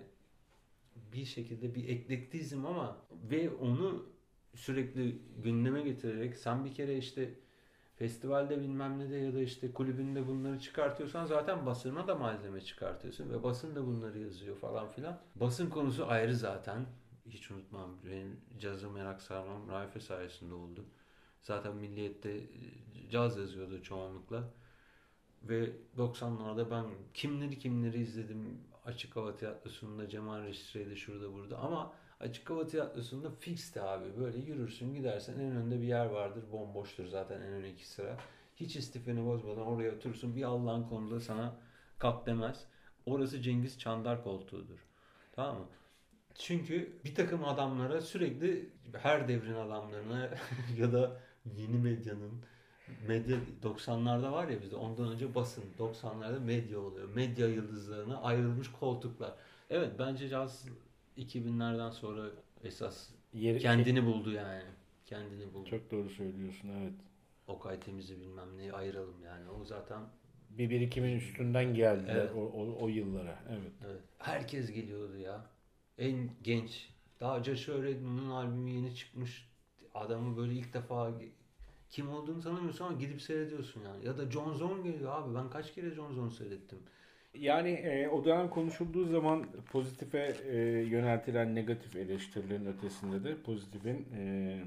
bir şekilde bir eklektizm ama ve onu sürekli gündeme getirerek sen bir kere işte festivalde bilmem ne de ya da işte kulübünde bunları çıkartıyorsan zaten basına da malzeme çıkartıyorsun ve basın da bunları yazıyor falan filan. Basın konusu ayrı zaten. Hiç unutmam. Benim cazı merak sarmam Raife sayesinde oldu. Zaten Milliyet'te e, caz yazıyordu çoğunlukla. Ve 90'larda ben kimleri kimleri izledim. Açık Hava Tiyatrosu'nda, Cemal Reşitre'de şurada burada. Ama Açık Hava Tiyatrosu'nda fixti abi. Böyle yürürsün gidersen en önde bir yer vardır. Bomboştur zaten en ön iki sıra. Hiç istifini bozmadan oraya oturursun. Bir Allah'ın konuda sana kalk demez. Orası Cengiz Çandar koltuğudur. Tamam mı? Çünkü bir takım adamlara sürekli her devrin adamlarına ya da yeni medyanın medya 90'larda var ya bizde ondan önce basın 90'larda medya oluyor. Medya yıldızlarına ayrılmış koltuklar. Evet bence caz 2000'lerden sonra esas Yeri, kendini buldu yani. Kendini buldu. Çok doğru söylüyorsun evet. Okay Temiz'i bilmem neyi ayıralım yani. O zaten Bir birikimin üstünden geldiler Evet. o, o, o yıllara. Evet. evet. herkes geliyordu ya. En genç. Daha Joshua Redman'ın albümü yeni çıkmış. Adamı böyle ilk defa kim olduğunu tanımıyorsun ama gidip seyrediyorsun yani. Ya da John Zorn geliyor abi. Ben kaç kere John Zorn seyrettim. Yani e, o dönem konuşulduğu zaman pozitife e, yöneltilen negatif eleştirilerin ötesinde de pozitifin e,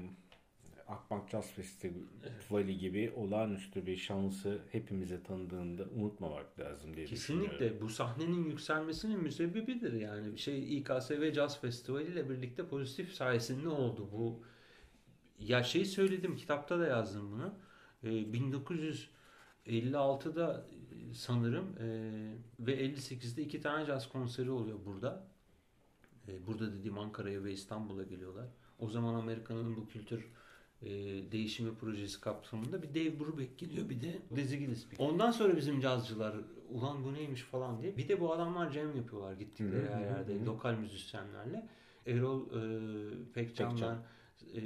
Akbank Jazz Festivali gibi olağanüstü bir şansı hepimize tanıdığında unutmamak lazım diye Kesinlikle bu sahnenin yükselmesinin müsebbibidir yani. Şey İKSV Jazz Festivali ile birlikte pozitif sayesinde oldu bu. Ya şey söyledim kitapta da yazdım bunu. Ee, 1956'da sanırım e, ve 58'de iki tane caz konseri oluyor burada. E, burada dediğim Ankara'ya ve İstanbul'a geliyorlar. O zaman Amerika'nın bu kültür e, değişimi projesi kapsamında bir Dave Brubeck geliyor bir de Dizzy Gillespie. Ondan sonra bizim cazcılar ulan bu neymiş falan diye. Bir de bu adamlar jam yapıyorlar gittikleri her yerde lokal müzisyenlerle. Erol e, Pekcan'dan e,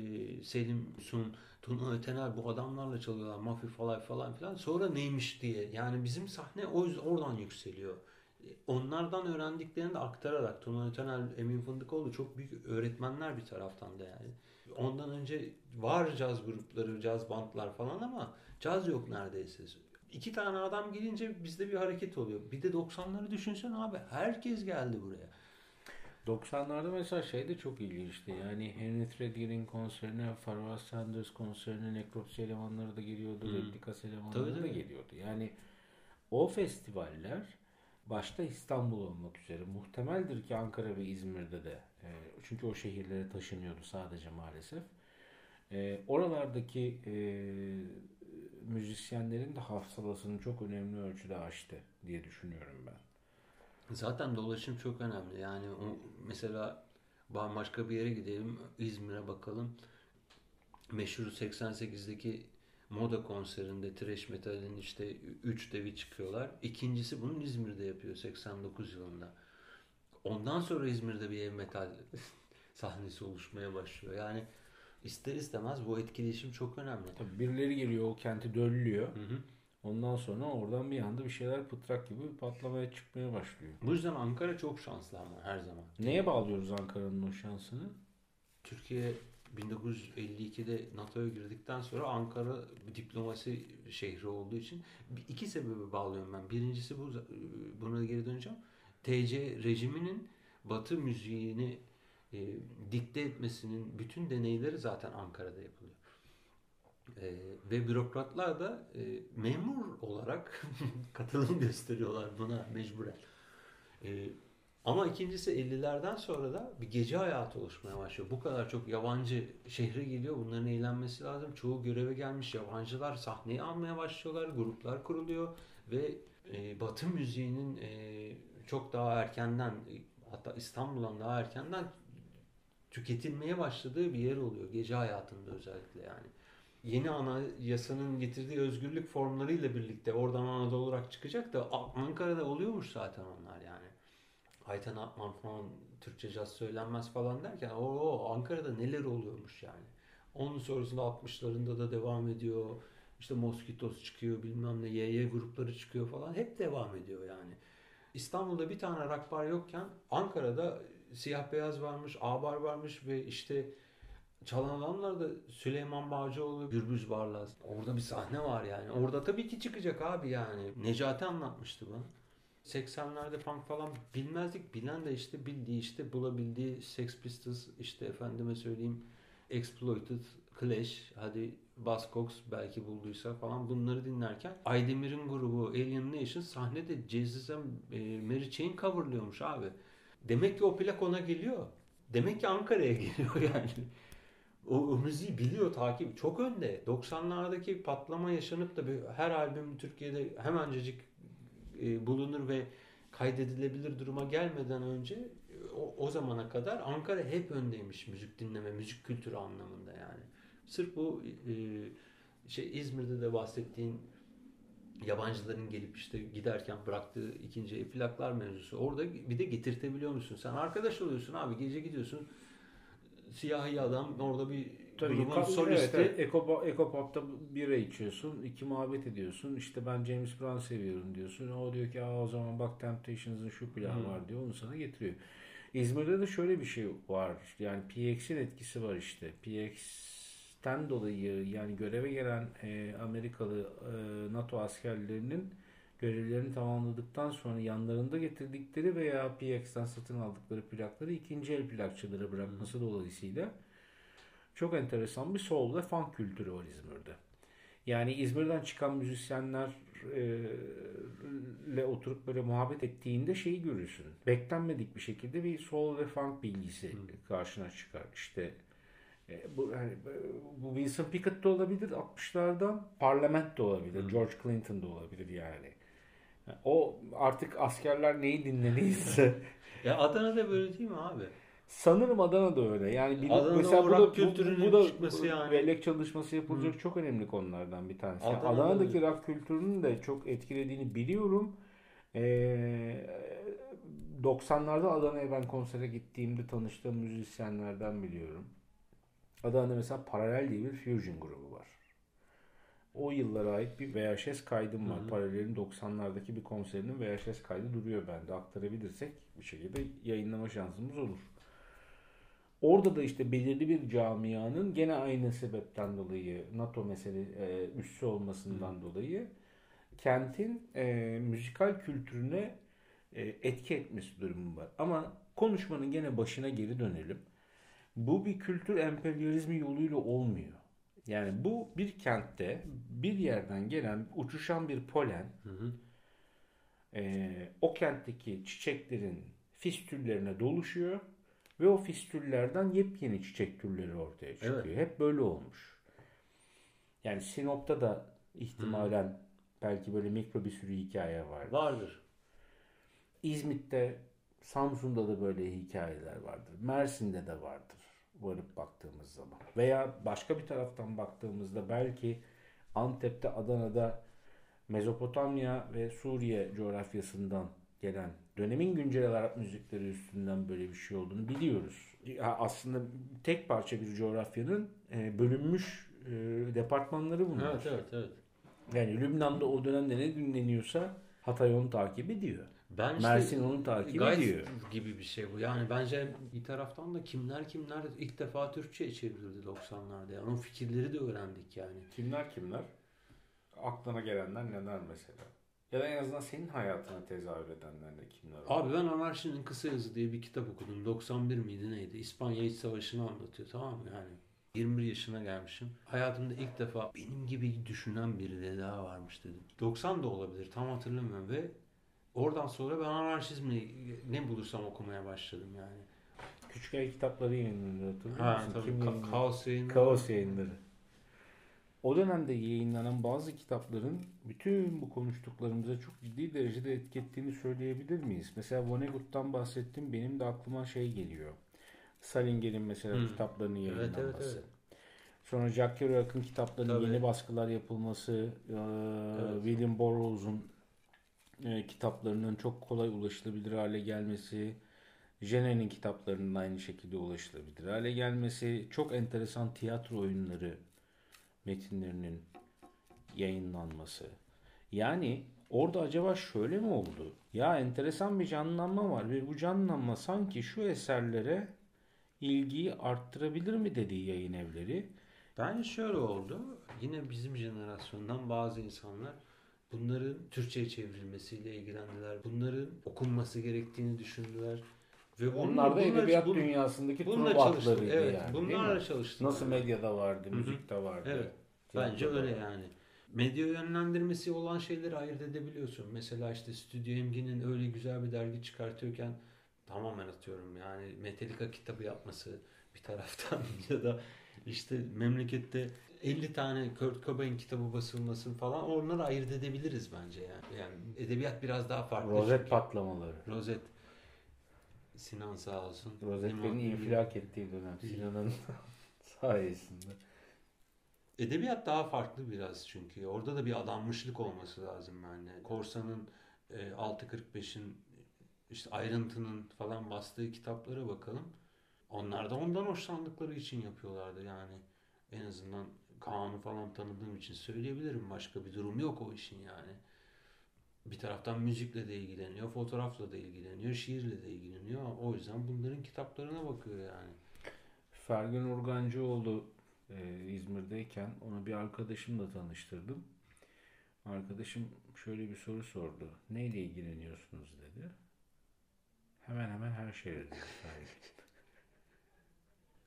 Selim Sun, Tuna Ötener bu adamlarla çalıyorlar. Mafi falan falan filan. Sonra neymiş diye. Yani bizim sahne o yüzden oradan yükseliyor. Onlardan öğrendiklerini de aktararak Tuna Ötener, Emin Fındıkoğlu çok büyük öğretmenler bir taraftan da yani. Ondan önce var caz grupları, caz bantlar falan ama caz yok neredeyse. İki tane adam gelince bizde bir hareket oluyor. Bir de 90'ları düşünsen abi herkes geldi buraya. 90'larda mesela şey de çok ilginçti. Yani Henry Threadgier'in konserine, Farrah Sanders konserine Necropsy elemanları da geliyordu. Hmm. Replicas elemanları tabii, da tabii. geliyordu. Yani o festivaller başta İstanbul olmak üzere muhtemeldir ki Ankara ve İzmir'de de e, çünkü o şehirlere taşınıyordu sadece maalesef. E, oralardaki e, müzisyenlerin de hafsalasını çok önemli ölçüde aştı diye düşünüyorum ben. Zaten dolaşım çok önemli. Yani o mesela başka bir yere gidelim. İzmir'e bakalım. Meşhur 88'deki moda konserinde trash metalin işte 3 devi çıkıyorlar. İkincisi bunun İzmir'de yapıyor 89 yılında. Ondan sonra İzmir'de bir ev metal sahnesi oluşmaya başlıyor. Yani ister istemez bu etkileşim çok önemli. Tabii birileri geliyor o kenti döllüyor. Hı hı. Ondan sonra oradan bir anda bir şeyler pıtrak gibi patlamaya çıkmaya başlıyor. Bu yüzden Ankara çok şanslı ama her zaman. Neye bağlıyoruz Ankara'nın o şansını? Türkiye 1952'de NATO'ya girdikten sonra Ankara diplomasi şehri olduğu için iki sebebi bağlıyorum ben. Birincisi bu buna geri döneceğim. TC rejiminin Batı müziğini e, dikte etmesinin bütün deneyleri zaten Ankara'da yapılıyor. E, ve bürokratlar da e, memur olarak katılım gösteriyorlar buna mecburen. E, ama ikincisi 50'lerden sonra da bir gece hayatı oluşmaya başlıyor. Bu kadar çok yabancı şehre geliyor. Bunların eğlenmesi lazım. Çoğu göreve gelmiş yabancılar sahneyi almaya başlıyorlar. Gruplar kuruluyor ve e, Batı müziğinin e, çok daha erkenden hatta İstanbul'dan daha erkenden tüketilmeye başladığı bir yer oluyor. Gece hayatında özellikle yani. Yeni anayasanın getirdiği özgürlük formlarıyla birlikte oradan Anadolu olarak çıkacak da Ankara'da oluyormuş zaten onlar yani. Ayten Atman falan Türkçe caz söylenmez falan derken o, Ankara'da neler oluyormuş yani. Onun sonrasında 60'larında da devam ediyor. İşte Moskitos çıkıyor bilmem ne YY grupları çıkıyor falan. Hep devam ediyor yani. İstanbul'da bir tane rock bar yokken Ankara'da siyah beyaz varmış, A-bar varmış ve işte çalan adamlar da Süleyman Bağcıoğlu, Gürbüz Barlaz. Orada bir sahne var yani. Orada tabii ki çıkacak abi yani. Necati anlatmıştı bana. 80'lerde punk falan bilmezdik. Bilen de işte bildiği işte bulabildiği Sex Pistols işte efendime söyleyeyim Exploited, Clash, hadi Buzzcocks belki bulduysa falan bunları dinlerken Aydemir'in grubu Alien Nation sahnede Jesus and Mary Chain coverlıyormuş abi. Demek ki o plak ona geliyor. Demek ki Ankara'ya geliyor yani. O, o müziği biliyor, takip. Çok önde. 90'lardaki patlama yaşanıp da her albüm Türkiye'de hemencecik e, bulunur ve kaydedilebilir duruma gelmeden önce o, o zamana kadar Ankara hep öndeymiş müzik dinleme, müzik kültürü anlamında yani. Sırf bu e, şey İzmir'de de bahsettiğin yabancıların gelip işte giderken bıraktığı ikinci plaklar mevzusu. Orada bir de getirtebiliyor musun? Sen arkadaş oluyorsun abi gece gidiyorsun siyahi adam orada bir Tabii grubun solisti. Evet, Eko, Ekopop'ta bira içiyorsun, iki muhabbet ediyorsun. İşte ben James Brown seviyorum diyorsun. O diyor ki o zaman bak Temptations'ın şu plan hmm. var diyor. Onu sana getiriyor. İzmir'de de şöyle bir şey var. Yani PX'in etkisi var işte. PX ten dolayı yani göreve gelen e, Amerikalı e, NATO askerlerinin görevlerini tamamladıktan sonra yanlarında getirdikleri veya PX'ten satın aldıkları plakları ikinci el plakçılara bırakması dolayısıyla çok enteresan bir soul ve funk kültürü var İzmir'de. Yani İzmir'den çıkan müzisyenler ile oturup böyle muhabbet ettiğinde şeyi görürsün. Beklenmedik bir şekilde bir soul ve funk bilgisi karşına çıkar. İşte bu, yani, bu Wilson Pickett de olabilir 60'lardan. Parlament de olabilir. George Clinton da olabilir yani. O artık askerler neyi dinlediyse. ya Adana'da böyle değil mi abi? Sanırım Adana'da öyle. Yani bir, Adana'da mesela bu da, kültürünün bu da çıkması yani. bellek çalışması yapılacak Hı. çok önemli konulardan bir tanesi. Yani Adana'da Adana'daki öyle. rock kültürünün de çok etkilediğini biliyorum. Ee, 90'larda Adana'ya ben konsere gittiğimde tanıştığım müzisyenlerden biliyorum. Adana'da mesela Paralel diye bir fusion grubu var. O yıllara ait bir VHS kaydım var. Hı hı. Paralel'in 90'lardaki bir konserinin VHS kaydı duruyor bende. Aktarabilirsek bir şekilde yayınlama şansımız olur. Orada da işte belirli bir camianın gene aynı sebepten dolayı NATO mesele e, üssü olmasından Hı. dolayı kentin e, müzikal kültürüne e, etki etmesi durumu var. Ama konuşmanın gene başına geri dönelim. Bu bir kültür emperyalizmi yoluyla olmuyor. Yani bu bir kentte bir yerden gelen uçuşan bir polen Hı hı. e, o kentteki çiçeklerin fistüllerine doluşuyor ve o fistüllerden yepyeni çiçek türleri ortaya çıkıyor. Evet. Hep böyle olmuş. Yani Sinop'ta da ihtimalen belki böyle mikro bir sürü hikaye var. Vardır. İzmit'te, Samsun'da da böyle hikayeler vardır. Mersin'de de vardır varıp baktığımız zaman. Veya başka bir taraftan baktığımızda belki Antep'te, Adana'da Mezopotamya ve Suriye coğrafyasından gelen dönemin güncel Arap müzikleri üstünden böyle bir şey olduğunu biliyoruz. Aslında tek parça bir coğrafyanın e, bölünmüş e, departmanları bunlar. Evet evet evet. Yani Lübnan'da o dönemde ne dinleniyorsa Hatay onu takip ediyor. Ben işte Mersin onu takip gayet ediyor. gibi bir şey bu. Yani bence bir taraftan da kimler kimler ilk defa Türkçe çevrildi 90'larda. Yani onun fikirleri de öğrendik yani. Kimler kimler? Aklına gelenler neler mesela? Ya da en azından senin hayatına tezahür edenler de kimler? oldu? Abi ben Anarşinin Kısa Yazı diye bir kitap okudum. 91 miydi neydi? İspanya İç Savaşı'nı anlatıyor tamam mı? Yani 21 yaşına gelmişim. Hayatımda ilk defa benim gibi düşünen biri de daha varmış dedim. 90 da olabilir tam hatırlamıyorum ve oradan sonra ben anarşizmi ne bulursam okumaya başladım yani. Küçük el kitapları yayınlanıyor hatırlıyor Ha musun? tabii Kim Ka-? Kaos yayınları. Kaos yayınları. O dönemde yayınlanan bazı kitapların bütün bu konuştuklarımıza çok ciddi derecede etki ettiğini söyleyebilir miyiz? Mesela Vonnegut'tan bahsettim. Benim de aklıma şey geliyor. Salinger'in mesela Hı. kitaplarının Evet, yayınlanması. evet, evet. Sonra Jack Kerouac'ın kitaplarının Tabii. yeni baskılar yapılması, Evet. William Burroughs'un e, kitaplarının çok kolay ulaşılabilir hale gelmesi, Jenner'in kitaplarının aynı şekilde ulaşılabilir hale gelmesi, çok enteresan tiyatro oyunları metinlerinin yayınlanması. Yani orada acaba şöyle mi oldu? Ya enteresan bir canlanma var ve bu canlanma sanki şu eserlere ilgiyi arttırabilir mi dediği yayın evleri. Bence şöyle oldu. Yine bizim jenerasyondan bazı insanlar bunların Türkçe'ye çevrilmesiyle ilgilendiler. Bunların okunması gerektiğini düşündüler. Ve bunun- Onlar da edebiyat bun- dünyasındaki bununla truva çalıştık. atlarıydı Evet, yani. bunlarla mi? çalıştılar. Nasıl medyada vardı, hı. müzikte vardı. Evet. Bence öyle yani. Medya yönlendirmesi olan şeyleri ayırt edebiliyorsun. Mesela işte Stüdyo Emgin'in öyle güzel bir dergi çıkartıyorken tamamen atıyorum yani Metallica kitabı yapması bir taraftan ya da işte memlekette 50 tane Kurt Cobain kitabı basılmasın falan onları ayırt edebiliriz bence yani. Yani edebiyat biraz daha farklı. Rozet çünkü. patlamaları. Rozet. Sinan sağ olsun. Rozetlerin İmam- infilak ettiği dönem. Sinan'ın sayesinde. Edebiyat daha farklı biraz çünkü. Orada da bir adanmışlık olması lazım yani. Korsan'ın e, 6.45'in işte ayrıntının falan bastığı kitaplara bakalım. Onlar da ondan hoşlandıkları için yapıyorlardı yani. En azından Kaan'ı falan tanıdığım için söyleyebilirim. Başka bir durum yok o işin yani. Bir taraftan müzikle de ilgileniyor, fotoğrafla da ilgileniyor, şiirle de ilgileniyor. O yüzden bunların kitaplarına bakıyor yani. Fergun Urgancıoğlu e, İzmir'deyken onu bir arkadaşımla tanıştırdım. Arkadaşım şöyle bir soru sordu. Neyle ilgileniyorsunuz dedi. Hemen hemen her şeyle dedi.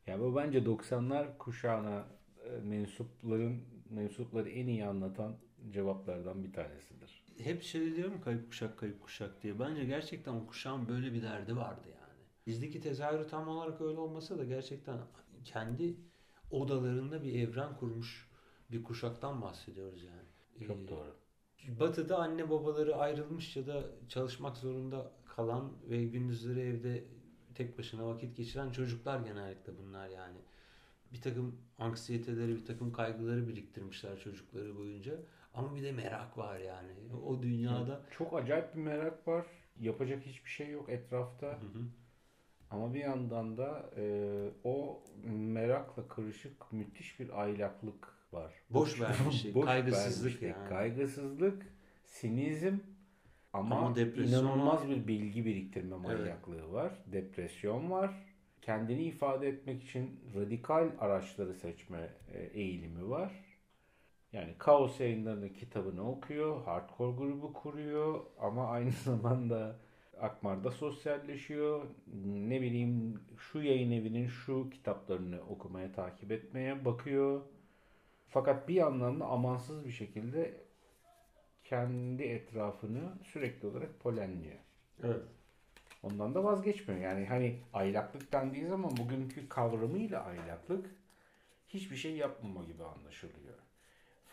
Ya bu bence 90'lar kuşağına mensupların mensupları en iyi anlatan cevaplardan bir tanesidir. Hep söylüyorum kayıp kuşak kayıp kuşak diye. Bence gerçekten o kuşağın böyle bir derdi vardı yani. Bizdeki tezahürü tam olarak öyle olmasa da gerçekten kendi odalarında bir evren kurmuş bir kuşaktan bahsediyoruz yani. Çok Ee, doğru. Batı'da anne babaları ayrılmış ya da çalışmak zorunda kalan ve gündüzleri evde tek başına vakit geçiren çocuklar genellikle bunlar yani. Bir takım anksiyeteleri, bir takım kaygıları biriktirmişler çocukları boyunca. Ama bir de merak var yani. O dünyada Çok acayip bir merak var. Yapacak hiçbir şey yok etrafta. Hı hı. Ama bir yandan da e, o merakla karışık müthiş bir aylaklık var. Boş vermişlik, Boş kaygısızlık vermişlik, yani. Kaygısızlık, sinizm ama, Ama inanılmaz var. bir bilgi biriktirme Evet. manyaklığı var. Depresyon var. Kendini ifade etmek için radikal araçları seçme e, eğilimi var. Yani Kaos yayınlarının kitabını okuyor, hardcore grubu kuruyor ama aynı zamanda Akmar'da sosyalleşiyor. Ne bileyim şu yayın evinin şu kitaplarını okumaya, takip etmeye bakıyor. Fakat bir yandan da amansız bir şekilde kendi etrafını sürekli olarak polenliyor. Evet. Ondan da vazgeçmiyor. Yani hani aylaklık dendiği zaman bugünkü kavramıyla aylaklık hiçbir şey yapmama gibi anlaşılıyor.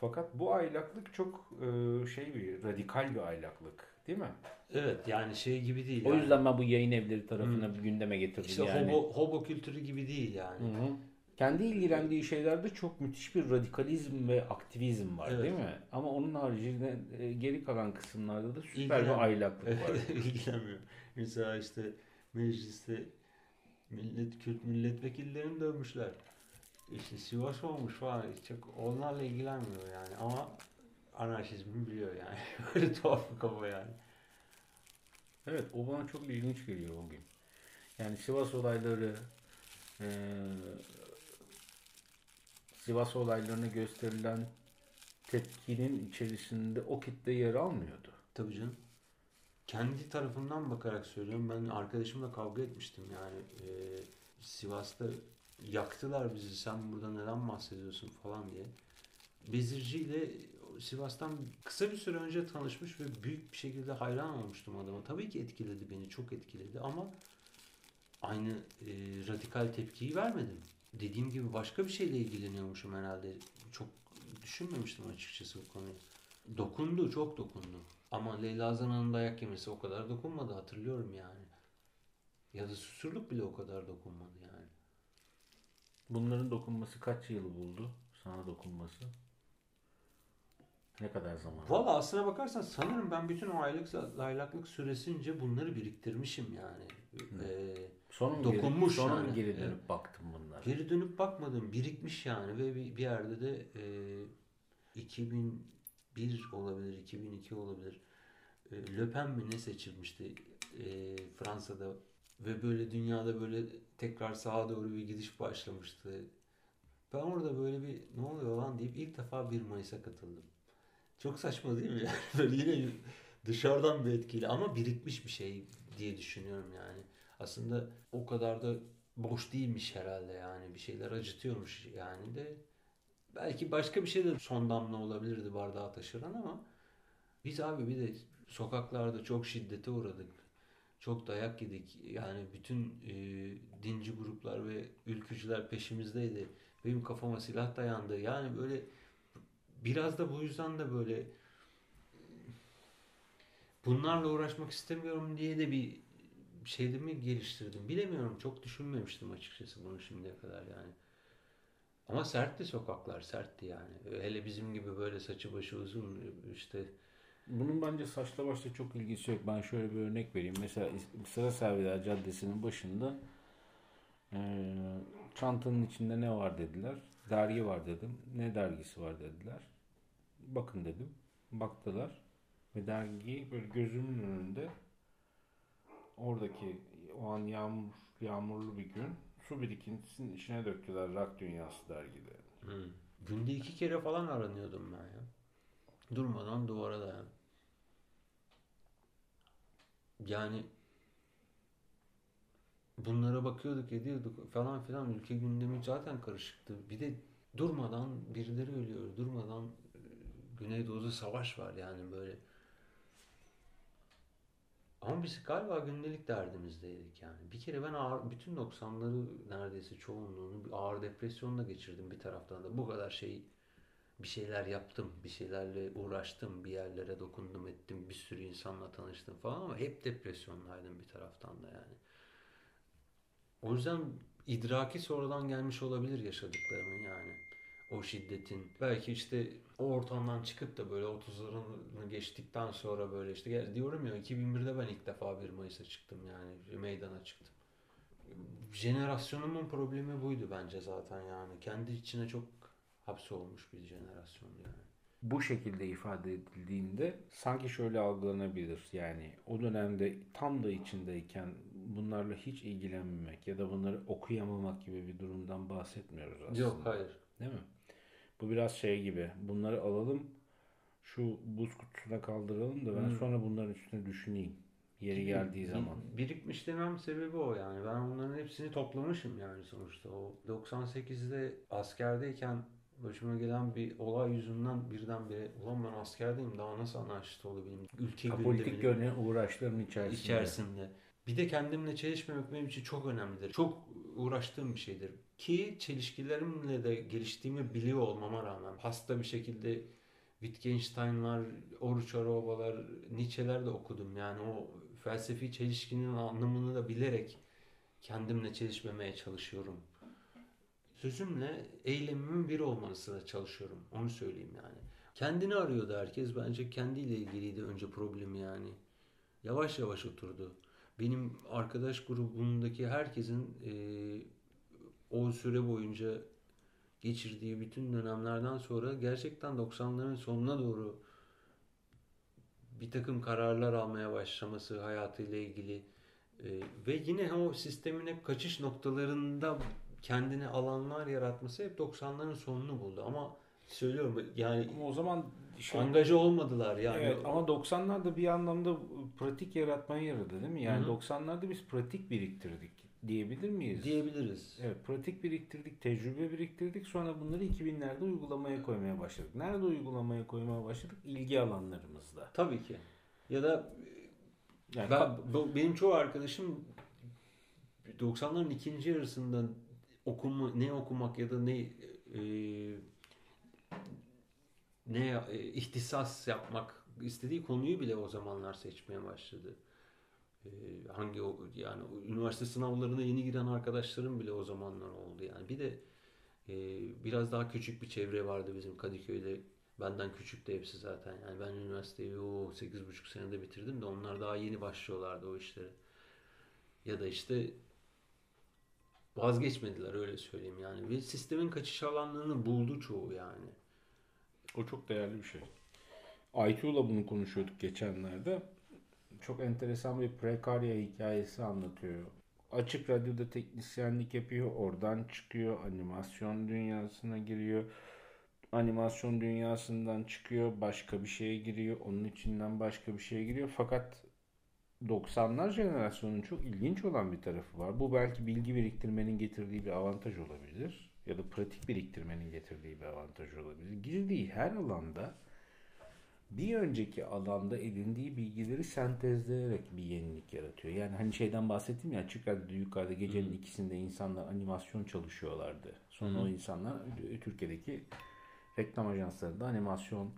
Fakat bu aylaklık çok e, şey bir radikal bir aylaklık, değil mi? Evet yani şey gibi değil. O yani. yüzden ben bu yayın evleri tarafına bir gündeme getirdim işte yani. hobo, hobo kültürü gibi değil yani. Hı hı. Kendi ilgilendiği şeylerde çok müthiş bir radikalizm ve aktivizm var Evet. değil mi? Ama onun haricinde e, geri kalan kısımlarda da süper İlgilen- bir aylaklık var. ilgilenmiyor. Mesela işte mecliste millet Kürt milletvekillerini dövmüşler. İşte Sivas olmuş falan. Çok onlarla ilgilenmiyor yani ama anarşizmi biliyor yani. Öyle tuhaf bir kafa yani. Evet o bana çok ilginç geliyor o gün. Yani Sivas olayları e, Sivas olaylarına gösterilen tepkinin içerisinde o kitle yer almıyordu. Tabii canım. Kendi tarafından bakarak söylüyorum. Ben arkadaşımla kavga etmiştim yani. Ee, Sivas'ta yaktılar bizi. Sen burada neden bahsediyorsun falan diye. Bezirci ile Sivas'tan kısa bir süre önce tanışmış ve büyük bir şekilde hayran olmuştum adama. Tabii ki etkiledi beni. Çok etkiledi ama aynı e, radikal tepkiyi vermedim. Dediğim gibi başka bir şeyle ilgileniyormuşum herhalde. Çok düşünmemiştim açıkçası bu konuyu. Dokundu, çok dokundu. Ama Leyla Zana'nın dayak yemesi o kadar dokunmadı hatırlıyorum yani. Ya da Susurluk bile o kadar dokunmadı yani. Bunların dokunması kaç yıl buldu? Sana dokunması? Ne kadar zaman? Valla aslına bakarsan sanırım ben bütün o aylık aylaklık süresince bunları biriktirmişim yani. Ee, Sonra mı Dokunmuş geri, sonra mı yani. geri dönüp baktım bunlara? geri dönüp bakmadım birikmiş yani ve bir, bir yerde de e, 2001 olabilir, 2002 olabilir. E, mi ne seçilmişti e, Fransa'da ve böyle dünyada böyle tekrar sağa doğru bir gidiş başlamıştı. Ben orada böyle bir ne oluyor lan deyip ilk defa 1 Mayıs'a katıldım. Çok saçma değil mi? Yani böyle yine dışarıdan bir etkiyle ama birikmiş bir şey diye düşünüyorum yani. Aslında o kadar da boş değilmiş herhalde yani. Bir şeyler acıtıyormuş yani de. Belki başka bir şey de son damla olabilirdi bardağı taşıran ama biz abi bir de sokaklarda çok şiddete uğradık. Çok dayak yedik. Yani bütün e, dinci gruplar ve ülkücüler peşimizdeydi. Benim kafama silah dayandı. Yani böyle biraz da bu yüzden de böyle bunlarla uğraşmak istemiyorum diye de bir şeyde mi geliştirdim bilemiyorum. Çok düşünmemiştim açıkçası bunu şimdiye kadar yani. Ama sertti sokaklar sertti yani. Hele bizim gibi böyle saçı başı uzun işte Bunun bence saçla başla çok ilgisi yok. Ben şöyle bir örnek vereyim. Mesela Sıra Serviler Caddesi'nin başında eee, çantanın içinde ne var dediler. Dergi var dedim. Ne dergisi var dediler. Bakın dedim. Baktılar. Ve dergiyi böyle gözümün önünde oradaki o an yağmur, yağmurlu bir gün su birikintisinin içine döktüler rock dünyası dergileri. Hı. Günde iki kere falan aranıyordum ben ya. Durmadan duvara dayan. Yani bunlara bakıyorduk ediyorduk falan filan ülke gündemi zaten karışıktı. Bir de durmadan birileri ölüyor. Durmadan e, Güneydoğu'da savaş var yani böyle. Ama biz galiba gündelik derdimizdeydik yani. Bir kere ben ağır, bütün 90'ları neredeyse çoğunluğunu bir ağır depresyonla geçirdim bir taraftan da. Bu kadar şey bir şeyler yaptım, bir şeylerle uğraştım, bir yerlere dokundum ettim, bir sürü insanla tanıştım falan ama hep depresyondaydım bir taraftan da yani. O yüzden idraki sonradan gelmiş olabilir yaşadıklarımın yani. O şiddetin. Belki işte o ortamdan çıkıp da böyle 30'larını geçtikten sonra böyle işte diyorum ya 2001'de ben ilk defa 1 Mayıs'a çıktım yani meydana çıktım. Jenerasyonumun problemi buydu bence zaten yani. Kendi içine çok hapsolmuş bir jenerasyon yani. Bu şekilde ifade edildiğinde sanki şöyle algılanabilir. Yani o dönemde tam da içindeyken bunlarla hiç ilgilenmemek ya da bunları okuyamamak gibi bir durumdan bahsetmiyoruz aslında. Yok hayır. Değil mi? Bu biraz şey gibi. Bunları alalım şu buz kutusuna kaldıralım da ben hmm. sonra bunların üstüne düşüneyim. Yeri geldiği zaman. Birikmiş demem sebebi o yani. Ben onların hepsini toplamışım yani sonuçta. O 98'de askerdeyken başıma gelen bir olay yüzünden birdenbire ulan ben askerdeyim daha nasıl anarşist olabileyim? Ülke politik yöne uğraşlarım içerisinde. içerisinde. Bir de kendimle çelişmemek benim için çok önemlidir. Çok uğraştığım bir şeydir. Ki çelişkilerimle de geliştiğimi biliyor olmama rağmen hasta bir şekilde Wittgenstein'lar, Oruç Arabalar, Nietzsche'ler de okudum. Yani o felsefi çelişkinin anlamını da bilerek kendimle çelişmemeye çalışıyorum. Sözümle eylemimin bir olmasına çalışıyorum. Onu söyleyeyim yani. Kendini arıyordu herkes. Bence kendiyle ilgiliydi önce problemi yani. Yavaş yavaş oturdu. Benim arkadaş grubundaki herkesin e, o süre boyunca geçirdiği bütün dönemlerden sonra gerçekten 90'ların sonuna doğru bir takım kararlar almaya başlaması hayatıyla ilgili e, ve yine o sistemin hep kaçış noktalarında kendine alanlar yaratması hep 90'ların sonunu buldu ama söylüyorum yani ama o zaman şey, angaja olmadılar yani. Evet ama 90'larda bir anlamda pratik yaratmaya yaradı değil mi? Yani Hı-hı. 90'larda biz pratik biriktirdik diyebilir miyiz? Diyebiliriz. Evet, pratik biriktirdik, tecrübe biriktirdik. Sonra bunları 2000'lerde uygulamaya koymaya başladık. Nerede uygulamaya koymaya başladık? İlgi alanlarımızda. Tabii ki. Ya da yani ben, benim çoğu arkadaşım 90'ların ikinci yarısında okuma ne okumak ya da ne e, ne e, ihtisas yapmak istediği konuyu bile o zamanlar seçmeye başladı. E, hangi yani üniversite sınavlarına yeni giren arkadaşlarım bile o zamanlar oldu yani. Bir de e, biraz daha küçük bir çevre vardı bizim Kadıköy'de. Benden küçük de hepsi zaten. Yani ben üniversiteyi o 8,5 senede bitirdim de onlar daha yeni başlıyorlardı o işlere. Ya da işte vazgeçmediler öyle söyleyeyim yani. Ve sistemin kaçış alanlarını buldu çoğu yani. O çok değerli bir şey. IQ'la bunu konuşuyorduk geçenlerde. Çok enteresan bir prekarya hikayesi anlatıyor. Açık radyoda teknisyenlik yapıyor. Oradan çıkıyor. Animasyon dünyasına giriyor. Animasyon dünyasından çıkıyor. Başka bir şeye giriyor. Onun içinden başka bir şeye giriyor. Fakat 90'lar jenerasyonunun çok ilginç olan bir tarafı var. Bu belki bilgi biriktirmenin getirdiği bir avantaj olabilir. Ya da pratik biriktirmenin getirdiği bir avantaj olabilir. Girdiği her alanda bir önceki alanda edindiği bilgileri sentezleyerek bir yenilik yaratıyor. Yani hani şeyden bahsettim ya açık radyoda yukarıda gecenin Hı. ikisinde insanlar animasyon çalışıyorlardı. Sonra Hı. o insanlar Türkiye'deki reklam ajanslarında animasyon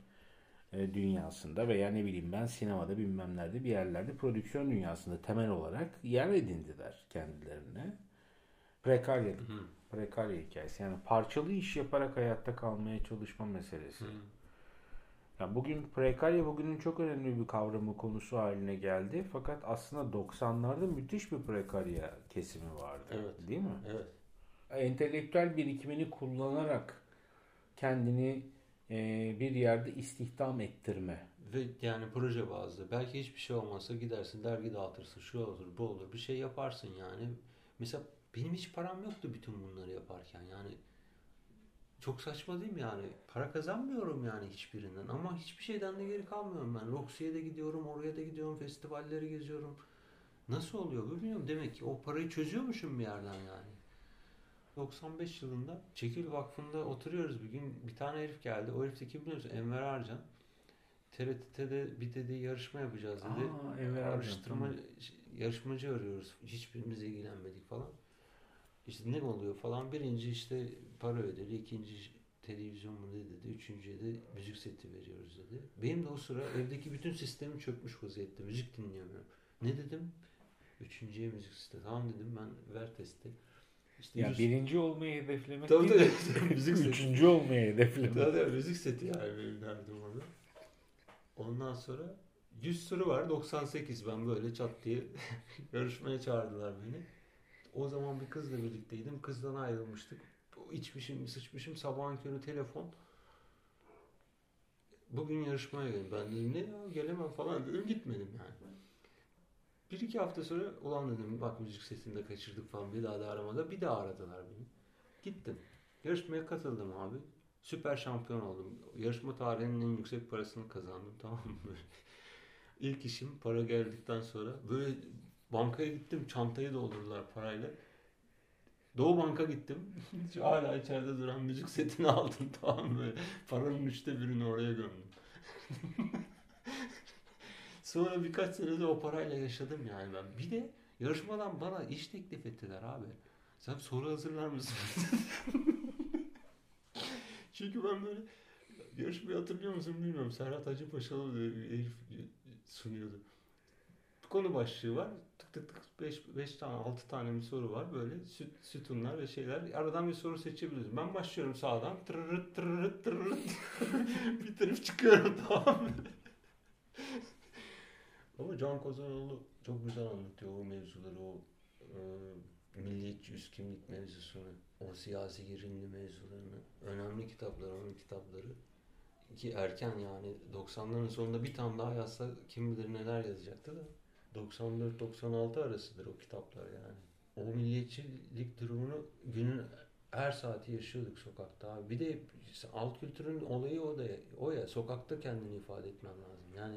e, dünyasında veya ne bileyim ben sinemada bilmem nerede bir yerlerde prodüksiyon dünyasında temel olarak yer edindiler kendilerine. Prekarya, prekarya hikayesi. Yani parçalı iş yaparak hayatta kalmaya çalışma meselesi. Hı. Yani bugün prekarya bugünün çok önemli bir kavramı konusu haline geldi. Fakat aslında 90'larda müthiş bir prekarya kesimi vardı. Evet. Değil mi? Evet. Entelektüel birikimini kullanarak kendini e, bir yerde istihdam ettirme. Ve yani proje bazlı. Belki hiçbir şey olmazsa gidersin dergi dağıtırsın. Şu olur bu olur bir şey yaparsın yani. Mesela Benim hiç param yoktu bütün bunları yaparken. Yani çok saçma değil mi yani? Para kazanmıyorum yani hiçbirinden ama hiçbir şeyden de geri kalmıyorum ben. Roxy'ye de gidiyorum, oraya da gidiyorum, festivalleri geziyorum. Nasıl oluyor bilmiyorum. Demek ki o parayı çözüyormuşum bir yerden yani. 95 yılında Çekil Vakfı'nda oturuyoruz bir gün. Bir tane herif geldi. O herif de kim biliyor musun? Enver Arcan. TRT'de bir dedi yarışma yapacağız dedi. Aa, Enver Arcan, Araştırma yarışmacı arıyoruz. Hiçbirimiz ilgilenmedik falan. İşte ne oluyor falan. Birinci işte para ödeli, ikinci televizyon mu ne dedi, üçüncüye de müzik seti veriyoruz dedi. Benim de o sıra evdeki bütün sistemim çökmüş vaziyette. Müzik dinleyemiyorum. Ne dedim? Üçüncüye müzik seti. Tamam dedim ben ver testi. İşte Ya yüz- birinci olmayı hedeflemek Tabii değil de müzik seti. üçüncü olmayı hedeflemek. Tabii tabii, müzik seti yani benim derdim orada. Ondan sonra 100 soru var 98 ben böyle çat diye yarışmaya çağırdılar beni. O zaman bir kızla birlikteydim. Kızdan ayrılmıştık. İçmişim, sıçmışım. Sabahın körü telefon. Bugün yarışmaya gelin. Ben dedim ne ya gelemem falan dedim. Gitmedim yani. Bir iki hafta sonra ulan dedim bak müzik sesini de kaçırdık falan bir daha da aramada. Bir daha aradılar beni. Gittim. Yarışmaya katıldım abi. Süper şampiyon oldum. Yarışma tarihinin en yüksek parasını kazandım tamam mı? İlk işim para geldikten sonra böyle bankaya gittim çantayı doldurdular parayla. Doğu Bank'a gittim. Hala içeride duran müzik setini aldım tamam? Böyle paranın üçte birini oraya gömdüm. Sonra birkaç sene de o parayla yaşadım yani ben. Bir de yarışmadan bana iş teklif ettiler abi. Sen soru hazırlar mısın? Çünkü ben böyle yarışmayı hatırlıyor musun bilmiyorum. Serhat Hacıpaşalı bir herif sunuyordu. Konu başlığı var. Tık tık tık 5 5 tane 6 tane bir soru var. Böyle süt, sütunlar ve şeyler. Aradan bir soru seçebiliyorsun. Ben başlıyorum sağdan. Tırırıt tırırıt tırırıt. Bitirip çıkıyorum tamam? Ama Can Kozanoğlu çok güzel anlatıyor o mevzuları. O e, milliyetçi üst kimlik mevzusunu. O siyasi gerilimli mevzularını. Önemli kitaplar, onun kitapları. Ki erken yani 90'ların sonunda bir tane daha yazsa kim bilir neler yazacaktı da. 94-96 arasıdır o kitaplar yani. O milliyetçilik durumunu günün her saati yaşıyorduk sokakta. Bir de alt kültürün olayı o da o ya sokakta kendini ifade etmen lazım. Yani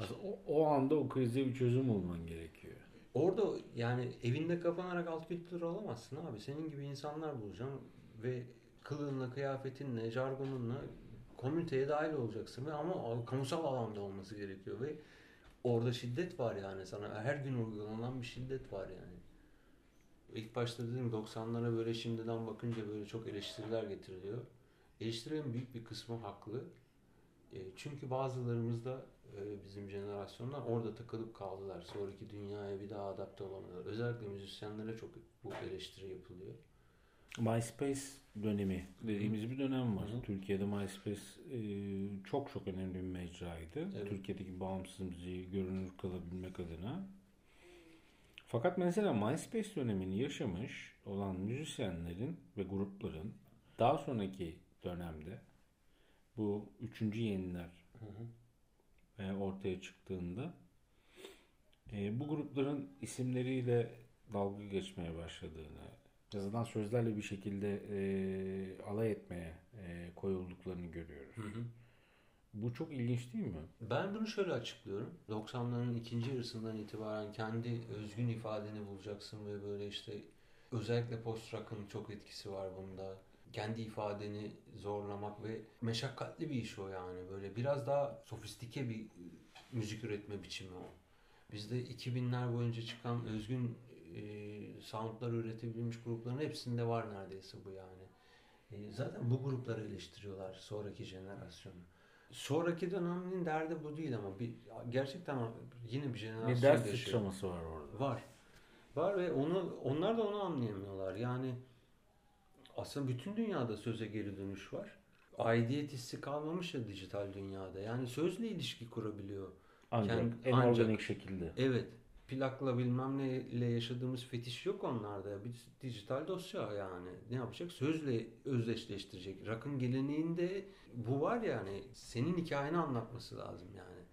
Aslında o, o anda o krize bir çözüm bulman gerekiyor. Orada yani evinde kapanarak alt kültür olamazsın abi. Senin gibi insanlar bulacaksın ve kılığınla, kıyafetinle, jargonunla komüniteye dahil olacaksın ve ama kamusal alanda olması gerekiyor ve orada şiddet var yani sana her gün uygulanan bir şiddet var yani. İlk başta dedim 90'lara böyle şimdiden bakınca böyle çok eleştiriler getiriliyor. Eleştirilerin büyük bir kısmı haklı. E, çünkü bazılarımız da e, bizim jenerasyonlar orada takılıp kaldılar. Sonraki dünyaya bir daha adapte olamadılar. Özellikle müzisyenlere çok bu eleştiri yapılıyor. MySpace dönemi dediğimiz bir dönem var. Hı hı. Türkiye'de MySpace e, çok çok önemli bir mecraydı. Evet. Türkiye'deki bağımsız müziği görünür kalabilmek adına. Fakat mesela MySpace dönemini yaşamış olan müzisyenlerin ve grupların daha sonraki dönemde bu üçüncü yeniler Hı hı. e, ortaya çıktığında e, bu grupların isimleriyle dalga geçmeye başladığını, yazılan sözlerle bir şekilde e, alay etmeye e, koyulduklarını görüyoruz. Hı hı. Bu çok ilginç değil mi? Ben bunu şöyle açıklıyorum. 90'ların ikinci yarısından itibaren kendi özgün ifadeni bulacaksın ve böyle işte özellikle post rock'ın çok etkisi var bunda. Kendi ifadeni zorlamak ve meşakkatli bir iş o yani. Böyle biraz daha sofistike bir müzik üretme biçimi o. Bizde 2000'ler boyunca çıkan özgün e, soundlar üretebilmiş grupların hepsinde var neredeyse bu yani. E, zaten bu grupları eleştiriyorlar sonraki jenerasyonu. Sonraki dönemin derdi bu değil ama bir gerçekten yine bir jenerasyon Bir ders yaşıyor. sıçraması var orada. Var. Var ve onu onlar da onu anlayamıyorlar. Yani aslında bütün dünyada söze geri dönüş var. Aidiyet hissi kalmamış ya dijital dünyada. Yani sözle ilişki kurabiliyor. Ancak Kendi- en ancak- organik şekilde. Evet. Plakla bilmem neyle yaşadığımız fetiş yok onlarda. Bir dijital dosya yani. Ne yapacak? Sözle özdeşleştirecek. Rock'ın geleneğinde bu var yani. Senin hikayeni anlatması lazım yani.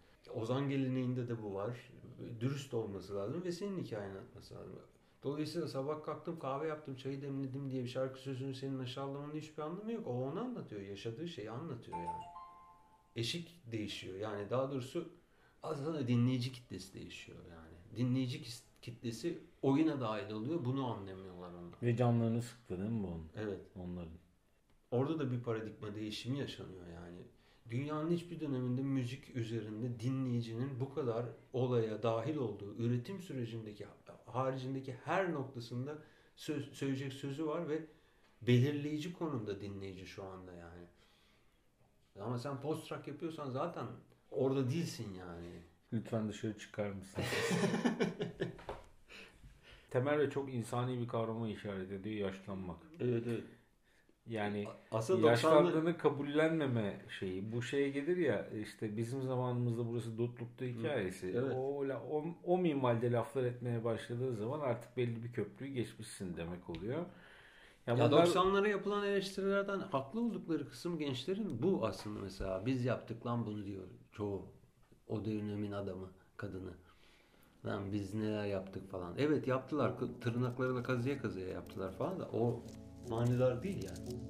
Ozan geleneğinde de bu var. Dürüst olması lazım ve senin hikayeni anlatması lazım. Dolayısıyla sabah kalktım kahve yaptım çayı demledim diye bir şarkı sözünü senin aşağılamanın hiçbir anlamı yok. O onu anlatıyor. Yaşadığı şeyi anlatıyor yani. Eşik değişiyor. Yani daha doğrusu aslında dinleyici kitlesi değişiyor yani. Dinleyici kitlesi oyuna dahil oluyor. Bunu anlamıyorlar onlar. Ve canlarını sıktı değil mi bu onun? Evet. Onların. Orada da bir paradigma değişimi yaşanıyor yani. Dünyanın hiçbir döneminde müzik üzerinde dinleyicinin bu kadar olaya dahil olduğu, üretim sürecindeki haricindeki her noktasında söz, söyleyecek sözü var ve belirleyici konumda dinleyici şu anda yani. Ama sen post rock yapıyorsan zaten orada değilsin yani. Lütfen dışarı çıkar mısın? Temel ve çok insani bir kavrama işaret ediyor yaşlanmak. Evet evet. Yani Asıl yaşlandığını kabullenmeme şeyi. Bu şeye gelir ya işte bizim zamanımızda burası dutlukta hikayesi. Evet. O, o, o minvalde laflar etmeye başladığı zaman artık belli bir köprüyü geçmişsin demek oluyor. Ya, ya bunlar... 90'lara yapılan eleştirilerden haklı oldukları kısım gençlerin bu aslında mesela. Biz yaptık lan bunu diyor çoğu. O dönemin adamı, kadını. Lan biz neler yaptık falan. Evet yaptılar. Tırnaklarıyla kazıya kazıya yaptılar falan da o manidar değil yani.